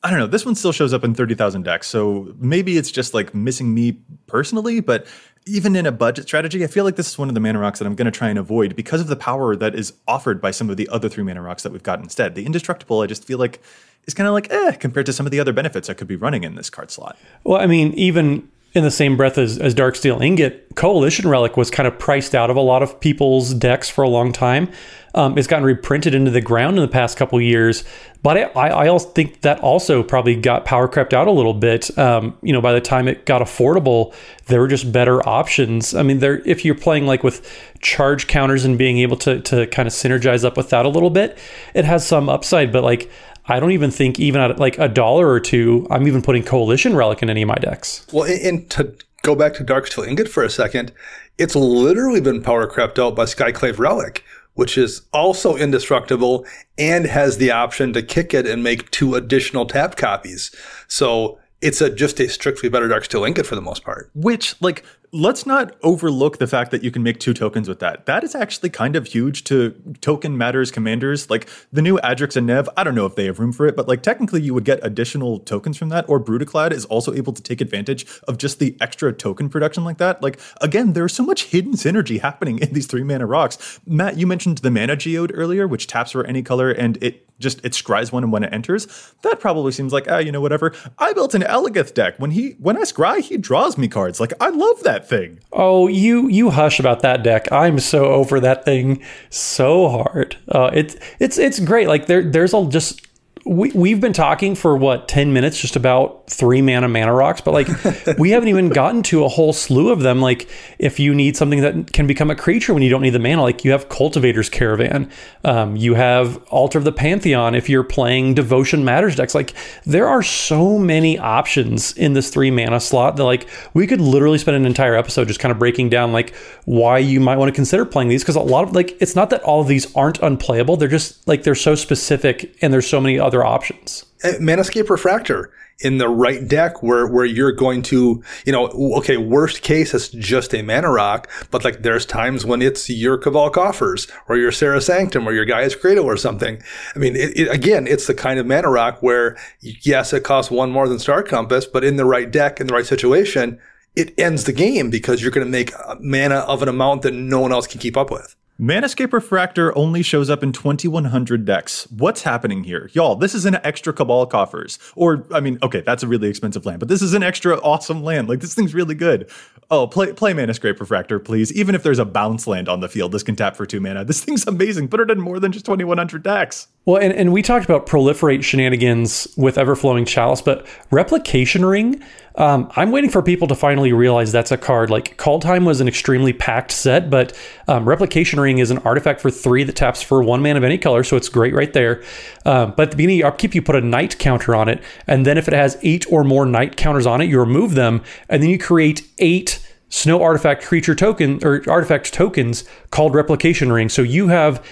I don't know. This one still shows up in 30,000 decks. So maybe it's just like missing me personally, but even in a budget strategy, I feel like this is one of the mana rocks that I'm going to try and avoid because of the power that is offered by some of the other three mana rocks that we've got instead. The indestructible, I just feel like is kind of like eh compared to some of the other benefits I could be running in this card slot. Well, I mean, even in the same breath as, as Darksteel Ingot, Coalition Relic was kind of priced out of a lot of people's decks for a long time. Um, it's gotten reprinted into the ground in the past couple years, but I, I also think that also probably got power crept out a little bit. Um, you know, by the time it got affordable, there were just better options. I mean, there if you're playing like with charge counters and being able to to kind of synergize up with that a little bit, it has some upside. But like I don't even think even at like a dollar or two, I'm even putting Coalition Relic in any of my decks. Well, and to go back to Darksteel Ingot for a second, it's literally been power crept out by Skyclave Relic, which is also indestructible and has the option to kick it and make two additional tap copies. So it's a just a strictly better Darksteel Ingot for the most part. Which, like, let's not overlook the fact that you can make two tokens with that. That is actually kind of huge to token matters commanders. Like the new Adrix and Nev, I don't know if they have room for it, but like technically you would get additional tokens from that. Or Brudiclad is also able to take advantage of just the extra token production like that. Like again, there's so much hidden synergy happening in these three mana rocks. Matt, you mentioned the mana geode earlier, which taps for any color and it just it scries one and when it enters. That probably seems like ah, you know, whatever. I built an Eligeth deck. When he when I scry, he draws me cards. Like I love that thing. Oh, you you hush about that deck. I'm so over that thing so hard. Uh, it's it's it's great. Like there there's all just we, we've been talking for what 10 minutes just about three mana mana rocks but like we haven't even gotten to a whole slew of them. Like if you need something that can become a creature when you don't need the mana like you have cultivator's caravan um, you have altar of the pantheon if you're playing devotion matters decks. Like there are so many options in this three mana slot that like we could literally spend an entire episode just kind of breaking down like why you might want to consider playing these because a lot of like it's not that all of these aren't unplayable. They're just like they're so specific and there's so many other options. Uh, Manascape Refractor in the right deck where, where you're going to, you know, okay, worst case, it's just a mana rock, but like there's times when it's your Cabal Coffers or your Serra Sanctum or your Gaea's Cradle or something. I mean, it, it, again, it's the kind of mana rock where, yes, it costs one more than Star Compass, but in the right deck, in the right situation, it ends the game because you're going to make mana of an amount that no one else can keep up with. Manascape Refractor only shows up in 2100 decks. What's happening here? Y'all, this is an extra Cabal Coffers. Or, I mean, okay, that's a really expensive land, but this is an extra awesome land. Like, this thing's really good. Oh, play, play Manascape Refractor, please. Even if there's a bounce land on the field, this can tap for two mana. This thing's amazing. Put it in more than just 2100 decks. Well, and, and we talked about proliferate shenanigans with Everflowing Chalice, but Replication Ring, um, I'm waiting for people to finally realize that's a card. Like, Kaldheim was an extremely packed set, but um, Replication Ring is an artifact for three that taps for one man of any color, so it's great right there. Um, but at the beginning of upkeep, you put a night counter on it, and then if it has eight or more night counters on it, you remove them, and then you create eight snow artifact creature token or artifact tokens called replication ring. So you have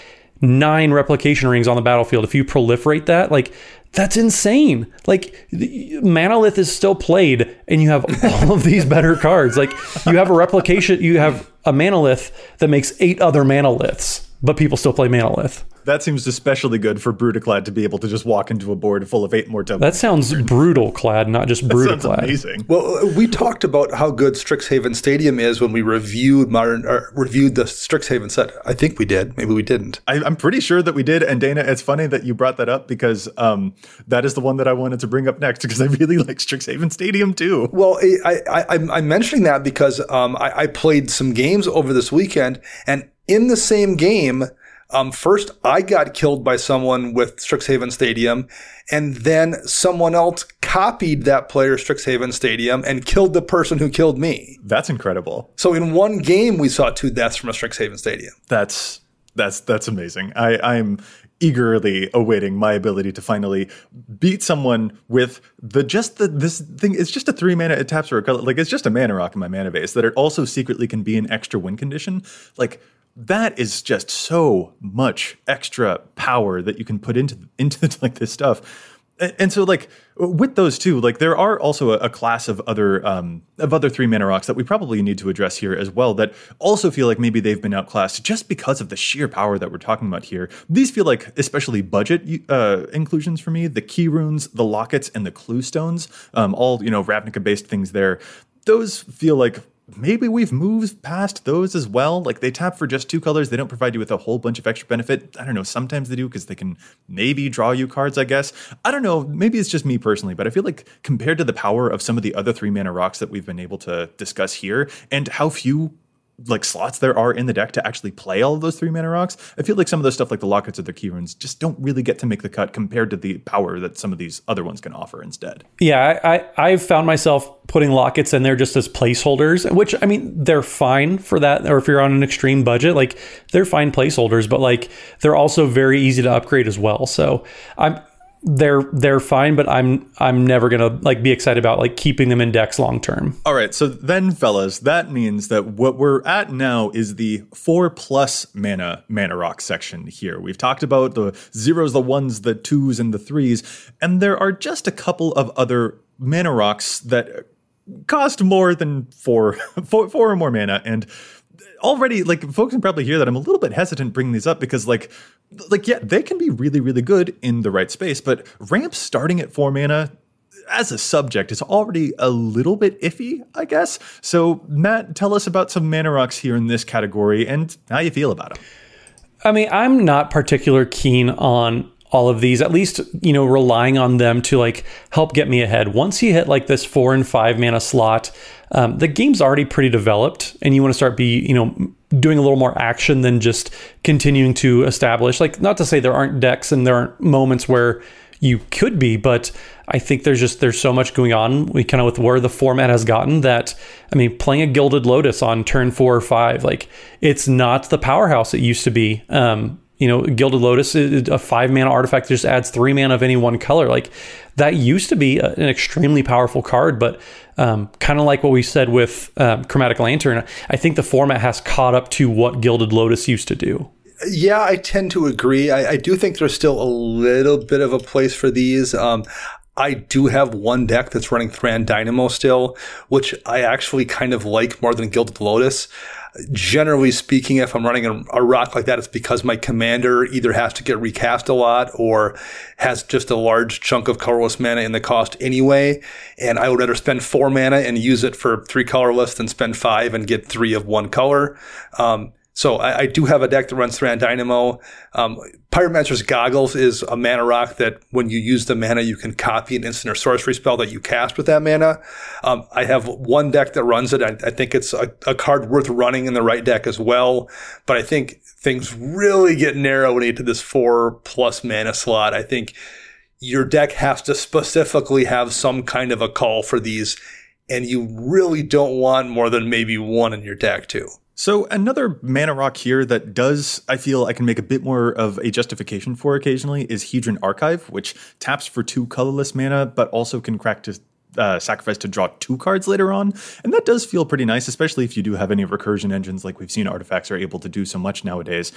nine replication rings on the battlefield. If you proliferate that, like that's insane. Like Manalith is still played, and you have all of these better cards. Like you have a replication, you have a Manalith that makes eight other Manaliths, but people still play Manalith. That seems especially good for Brudiclad to be able to just walk into a board full of eight more tokens. That sounds brutal clad, not just Brudiclad. amazing. Well, we talked about how good Strixhaven Stadium is when we reviewed modern or reviewed the Strixhaven set. I think we did. Maybe we didn't. I, am pretty sure that we did. And Dana, it's funny that you brought that up because um, that is the one that I wanted to bring up next because I really like Strixhaven Stadium too. Well, I, I, am mentioning that because um, I, I played some games over this weekend, and in the same game um, first, I got killed by someone with Strixhaven Stadium, and then someone else copied that player Strixhaven Stadium and killed the person who killed me. That's incredible. So in one game, we saw two deaths from a Strixhaven Stadium. That's that's that's amazing. I, I'm eagerly awaiting my ability to finally beat someone with the just the this thing it's just a three mana it taps for a color like it's just a mana rock in my mana base that it also secretly can be an extra win condition like that is just so much extra power that you can put into into like this stuff. And so like with those two like there are also a, a class of other um, of other three mana rocks that we probably need to address here as well that also feel like maybe they've been outclassed just because of the sheer power that we're talking about here. These feel like especially budget uh, inclusions for me the keyrunes the lockets and the cluestones um, all you know ravnica based things there. Those feel like maybe we've moved past those as well. Like they tap for just two colors. They don't provide you with a whole bunch of extra benefit. I don't know. Sometimes they do because they can maybe draw you cards, I guess. I don't know. Maybe it's just me personally, but I feel like compared to the power of some of the other three mana rocks that we've been able to discuss here and how few like slots there are in the deck to actually play all of those three mana rocks. I feel like some of those stuff like the lockets or the keyrunes just don't really get to make the cut compared to the power that some of these other ones can offer instead. Yeah, I, I have found myself putting lockets in there just as placeholders, which I mean they're fine for that. Or if you're on an extreme budget, like they're fine placeholders, but like they're also very easy to upgrade as well. So I'm they're they're fine, but I'm I'm never gonna like be excited about like keeping them in decks long term. All right, so then, fellas, that means that what we're at now is the four plus mana mana rock section here. We've talked about the zeros, the ones, the twos, and the threes, and there are just a couple of other mana rocks that cost more than four, four, four or more mana, and already like folks can probably hear that I'm a little bit hesitant bringing these up because like like yeah they can be really really good in the right space but ramp starting at 4 mana as a subject is already a little bit iffy I guess. So Matt tell us about some mana rocks here in this category and how you feel about them I mean I'm not particular keen on all of these at least you know relying on them to like help get me ahead. Once you hit like this 4 and 5 mana slot um, the game's already pretty developed and you want to start be you know doing a little more action than just continuing to establish. Like not to say there aren't decks and there aren't moments where you could be but i think there's just there's so much going on we kind of with where the format has gotten that i mean playing a gilded lotus on turn four or five like it's not the powerhouse it used to be. Um, you know, Gilded Lotus is a five mana artifact that just adds three mana of any one color. Like that used to be an extremely powerful card, but um, kind of like what we said with um, Chromatic Lantern, I think the format has caught up to what Gilded Lotus used to do. Yeah, I tend to agree. I, I do think there's still a little bit of a place for these. Um, I do have one deck that's running Thran Dynamo still, which I actually kind of like more than Gilded Lotus generally speaking, if I'm running a, a, rock like that, it's because my commander either has to get recast a lot or has just a large chunk of colorless mana in the cost anyway. And I would rather spend four mana and use it for three colorless than spend five and get three of one color. Um, so I, I, do have a deck that runs Thran Dynamo. Um, Pyromancer's Goggles is a mana rock that when you use the mana, you can copy an instant or sorcery spell that you cast with that mana. Um, I have one deck that runs it. I, I think it's a, a, card worth running in the right deck as well. But I think things really get narrow when you get to this four plus mana slot. I think your deck has to specifically have some kind of a call for these, and you really don't want more than maybe one in your deck too. So another mana rock here that does I feel I can make a bit more of a justification for occasionally is Hedron Archive, which taps for two colorless mana, but also can crack to uh, sacrifice to draw two cards later on. And that does feel pretty nice, especially if you do have any recursion engines like we've seen artifacts are able to do so much nowadays.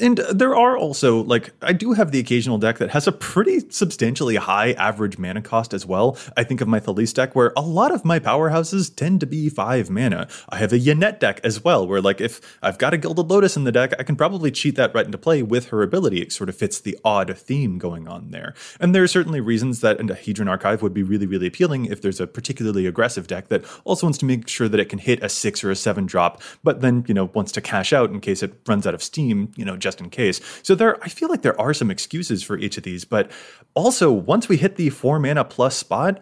And there are also, like, I do have the occasional deck that has a pretty substantially high average mana cost as well. I think of my Thalisse deck where a lot of my powerhouses tend to be five mana. I have a Yennett deck as well, where, like, if I've got a Gilded Lotus in the deck, I can probably cheat that right into play with her ability. It sort of fits the odd theme going on there. And there are certainly reasons that a Hedron Archive would be really, really appealing if there's a particularly aggressive deck that also wants to make sure that it can hit a six or a seven drop, but then, you know, wants to cash out in case it runs out of steam, you know, just in case. So there, I feel like there are some excuses for each of these, but also once we hit the four mana plus spot,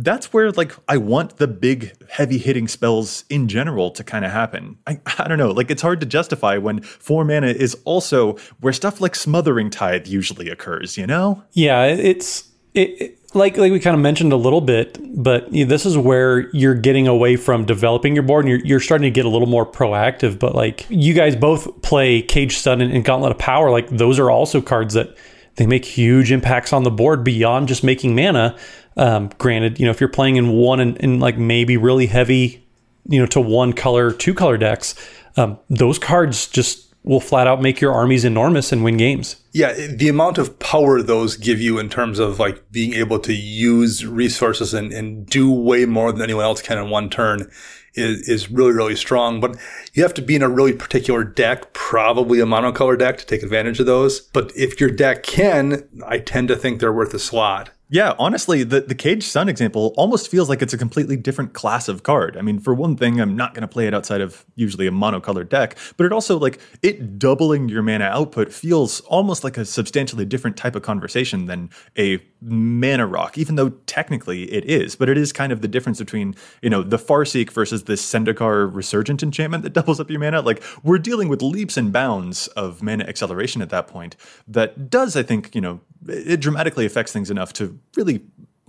that's where like I want the big heavy hitting spells in general to kind of happen. I, I don't know, like it's hard to justify when four mana is also where stuff like Smothering Tithe usually occurs, you know? Yeah, it's it, like like we kind of mentioned a little bit, but you know, this is where you're getting away from developing your board and you're, you're starting to get a little more proactive. But like you guys both play Caged Sun and, and Gauntlet of Power, like those are also cards that they make huge impacts on the board beyond just making mana. Um, granted, you know if you're playing in one and, and like maybe really heavy, you know, to one color, two color decks, um, those cards just will flat out make your armies enormous and win games. Yeah, the amount of power those give you in terms of like being able to use resources and, and do way more than anyone else can in one turn is, is really, really strong. But you have to be in a really particular deck, probably a monocolor deck to take advantage of those. But if your deck can, I tend to think they're worth a slot. Yeah, honestly, the, the Caged Sun example almost feels like it's a completely different class of card. I mean, for one thing, I'm not going to play it outside of usually a monocolored deck, but it also, like, it doubling your mana output feels almost like a substantially different type of conversation than a mana rock, even though technically it is. But it is kind of the difference between, you know, the Farseek versus the Zendikar Resurgent enchantment that doubles up your mana. Like, we're dealing with leaps and bounds of mana acceleration at that point that does, I think, you know, it dramatically affects things enough to really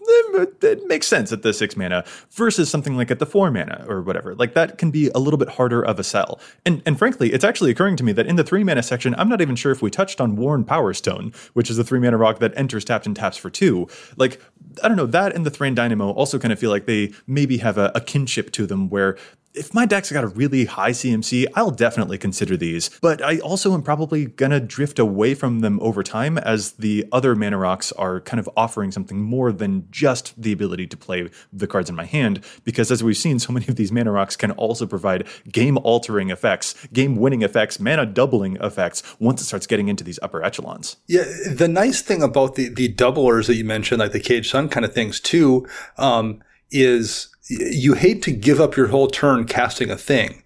it, it makes sense at the six mana versus something like at the four mana or whatever. Like that can be a little bit harder of a sell. And and frankly, it's actually occurring to me that in the three mana section, I'm not even sure if we touched on Worn Power Stone, which is a three mana rock that enters tapped and taps for two. Like I don't know, that and the Thran Dynamo also kind of feel like they maybe have a, a kinship to them where if my deck's got a really high CMC, I'll definitely consider these. But I also am probably gonna drift away from them over time as the other mana rocks are kind of offering something more than just the ability to play the cards in my hand. Because as we've seen, so many of these mana rocks can also provide game altering effects, game winning effects, mana doubling effects once it starts getting into these upper echelons. Yeah, the nice thing about the the doublers that you mentioned, like the Caged Sun kind of things too, um, is you hate to give up your whole turn casting a thing,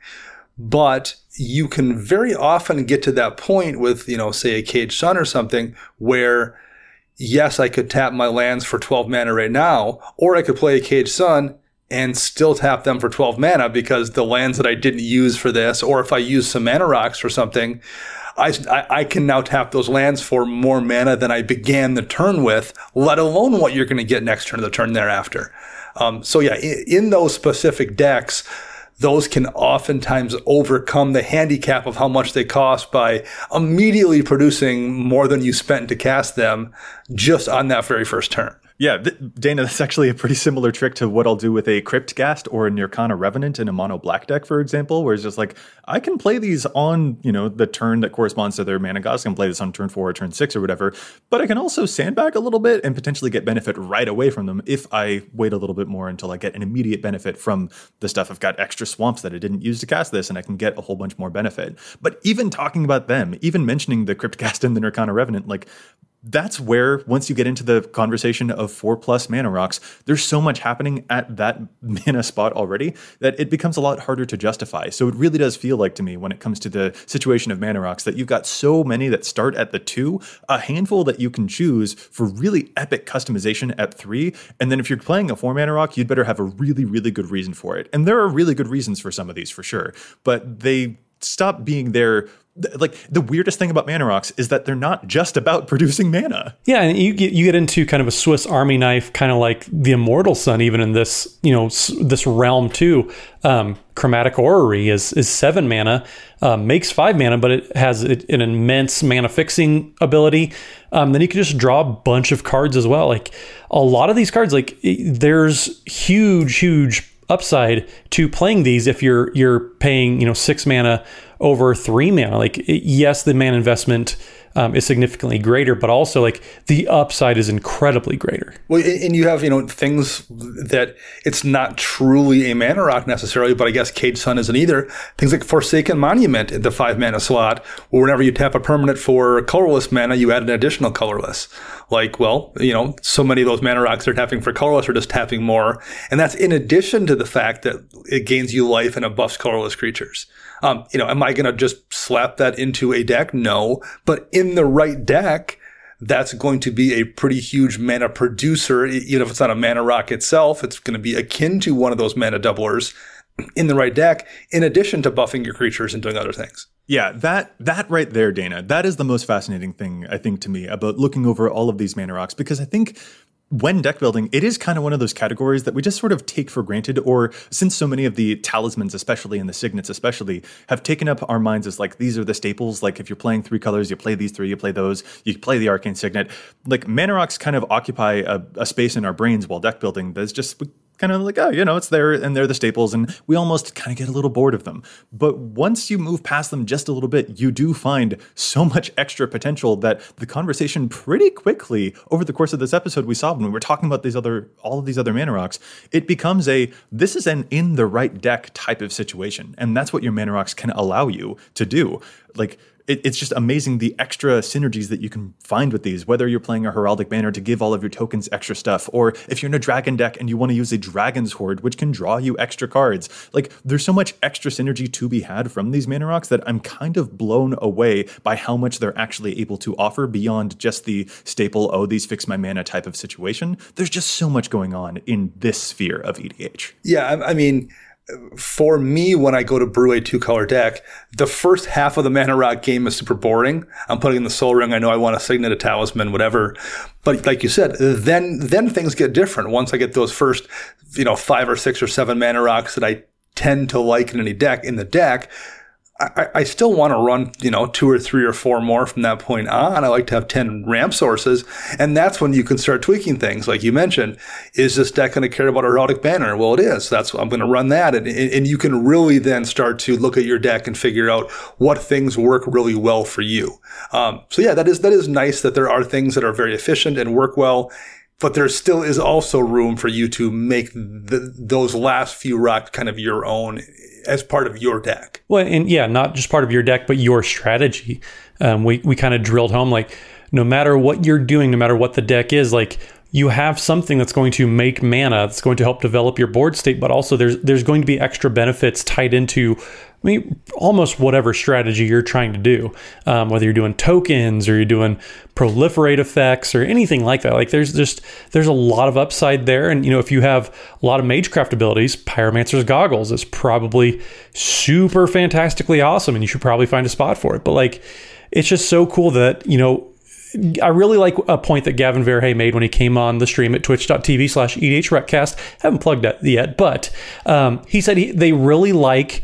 but you can very often get to that point with, you know, say a Cage Sun or something where, yes, I could tap my lands for 12 mana right now, or I could play a Cage Sun and still tap them for 12 mana because the lands that I didn't use for this, or if I use some mana rocks or something, I, I, can now tap those lands for more mana than I began the turn with, let alone what you're going to get next turn or the turn thereafter. Um, so yeah, in, in those specific decks, those can oftentimes overcome the handicap of how much they cost by immediately producing more than you spent to cast them just on that very first turn. Yeah, th- Dana, that's actually a pretty similar trick to what I'll do with a Cryptghast or a Nirkana Revenant in a mono black deck, for example, where it's just like, I can play these on, you know, the turn that corresponds to their mana cost. I can play this on turn four or turn six or whatever, but I can also sandbag a little bit and potentially get benefit right away from them if I wait a little bit more until I get an immediate benefit from the stuff. I've got extra swamps that I didn't use to cast this and I can get a whole bunch more benefit. But even talking about them, even mentioning the Cryptghast and the Nirkana Revenant, like that's where once you get into the conversation of four plus mana rocks there's so much happening at that mana spot already that it becomes a lot harder to justify. So it really does feel like to me when it comes to the situation of mana rocks that you've got so many that start at the two a handful that you can choose for really epic customization at three and then if you're playing a four mana rock you'd better have a really really good reason for it. And there are really good reasons for some of these for sure but they stop being there like the weirdest thing about mana rocks is that they're not just about producing mana. Yeah, and you get you get into kind of a Swiss Army knife, kind of like the Immortal Sun, even in this you know this realm too. Um, Chromatic Orrery is is seven mana, um, makes five mana, but it has an immense mana fixing ability. Um, then you can just draw a bunch of cards as well. Like a lot of these cards, like there's huge, huge upside to playing these if you're you're paying you know six mana over three mana. Like, yes, the mana investment um, is significantly greater, but also like the upside is incredibly greater. Well, and you have you know things that it's not truly a mana rock necessarily, but I guess Caged Sun isn't either. Things like Forsaken Monument in the five mana slot, where whenever you tap a permanent for colorless mana, you add an additional colorless. Like, well, you know, so many of those mana rocks they're tapping for colorless are just tapping more, and that's in addition to the fact that it gains you life and it buffs colorless creatures. Um, you know, am I going to just slap that into a deck? No, but in the right deck, that's going to be a pretty huge mana producer. Even if it's not a mana rock itself, it's going to be akin to one of those mana doublers in the right deck, in addition to buffing your creatures and doing other things. Yeah, that that right there, Dana, that is the most fascinating thing I think to me about looking over all of these mana rocks because I think when deck building, it is kind of one of those categories that we just sort of take for granted, or since so many of the talismans, especially and the signets, especially, have taken up our minds as like these are the staples. Like if you're playing three colors, you play these three, you play those, you play the arcane signet. Like mana rocks kind of occupy a, a space in our brains while deck building that's just kind of like, oh, you know, it's there and they're the staples, and we almost kind of get a little bored of them. But once you move past them just a little bit, you do find so much extra potential that the conversation pretty quickly over the course of this episode we saw when we were talking about these other all of these other mana rocks, it becomes a this is an in the right deck type of situation. And that's what your mana rocks can allow you to do. Like it, it's just amazing the extra synergies that you can find with these, whether you're playing a Heraldic Banner to give all of your tokens extra stuff, or if you're in a dragon deck and you want to use a Dragon's Hoard, which can draw you extra cards. Like, there's so much extra synergy to be had from these mana rocks that I'm kind of blown away by how much they're actually able to offer beyond just the staple, oh, these fix my mana type of situation. There's just so much going on in this sphere of EDH. Yeah, I, I mean, for me, when I go to brew a two color deck, the first half of the Mana Rock game is super boring. I'm putting in the Sol Ring. I know I want a Signet, a Talisman, whatever. But like you said, then then things get different. Once I get those first, you know, five or six or seven Mana Rocks that I tend to like in any deck in the deck, I, I, still want to run, you know, two or three or four more from that point on. I like to have 10 ramp sources. And that's when you can start tweaking things. Like you mentioned, is this deck going to care about Heraldic Banner? Well, it is. That's, I'm going to run that. And, and you can really then start to look at your deck and figure out what things work really well for you. Um, so yeah, that is, that is nice that there are things that are very efficient and work well but there still is also room for you to make the, those last few rocks kind of your own as part of your deck. Well, and yeah, not just part of your deck, but your strategy. Um, we we kind of drilled home like no matter what you're doing, no matter what the deck is, like you have something that's going to make mana that's going to help develop your board state, but also there's there's going to be extra benefits tied into I mean, almost whatever strategy you're trying to do, um, whether you're doing tokens or you're doing proliferate effects or anything like that. Like there's just there's a lot of upside there, and you know if you have a lot of magecraft abilities, Pyromancer's Goggles is probably super fantastically awesome, and you should probably find a spot for it. But like, it's just so cool that you know I really like a point that Gavin Verhey made when he came on the stream at twitch.tv slash EDHRECast. Haven't plugged that yet, but um, he said he, they really like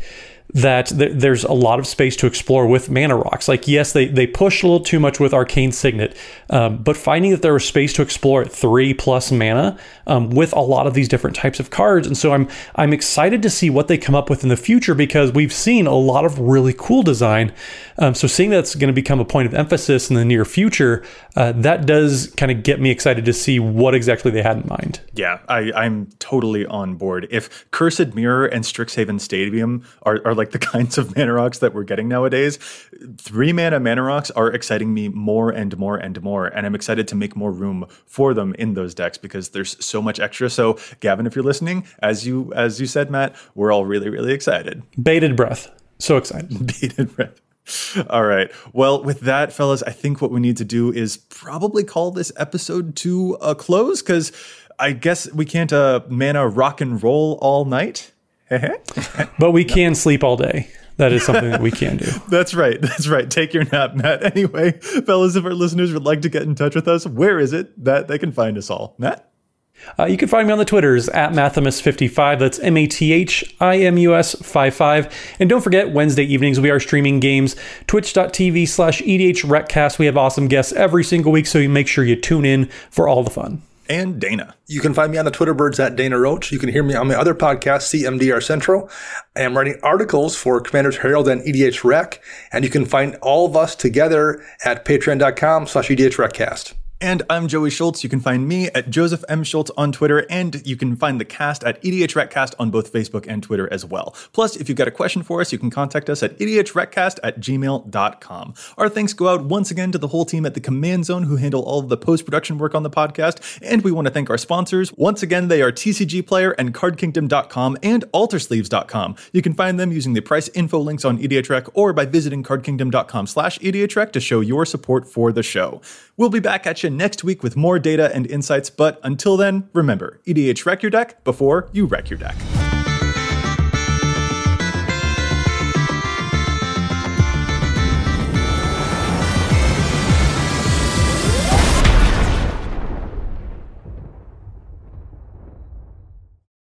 that th- there's a lot of space to explore with mana rocks. Like, yes, they, they push a little too much with Arcane Signet, um, but finding that there was space to explore at three plus mana um, with a lot of these different types of cards. And so I'm I'm excited to see what they come up with in the future because we've seen a lot of really cool design. Um, so seeing that's going to become a point of emphasis in the near future, uh, that does kind of get me excited to see what exactly they had in mind. Yeah, I, I'm totally on board. If Cursed Mirror and Strixhaven Stadium are, are like the kinds of mana rocks that we're getting nowadays, three mana mana rocks are exciting me more and more and more. And I'm excited to make more room for them in those decks because there's so much extra. So Gavin, if you're listening, as you as you said, Matt, we're all really, really excited. Bated breath. So excited. Bated breath. All right. Well, with that, fellas, I think what we need to do is probably call this episode to a close because I guess we can't uh, mana rock and roll all night. But we can sleep all day. That is something that we can do. That's right. That's right. Take your nap, Matt. Anyway, fellas, if our listeners would like to get in touch with us, where is it that they can find us all? Matt? Uh, you can find me on the Twitters at Mathimus55. That's M A T H I M U S 55. And don't forget, Wednesday evenings we are streaming games. Twitch.tv slash EDH We have awesome guests every single week, so you make sure you tune in for all the fun and Dana. You can find me on the Twitter birds at Dana Roach. You can hear me on my other podcast, CMDR Central. I am writing articles for Commanders Herald and EDH Rec, and you can find all of us together at patreon.com slash EDH Recast. And I'm Joey Schultz. You can find me at Joseph M. Schultz on Twitter, and you can find the cast at EDHRECast on both Facebook and Twitter as well. Plus, if you've got a question for us, you can contact us at EDHRECast at gmail.com. Our thanks go out once again to the whole team at the Command Zone who handle all of the post production work on the podcast. And we want to thank our sponsors. Once again, they are TCG Player and CardKingdom.com and AlterSleeves.com. You can find them using the price info links on EDHREC or by visiting CardKingdom.com slash EDHREC to show your support for the show. We'll be back at you next week with more data and insights, but until then, remember EDH wreck your deck before you wreck your deck.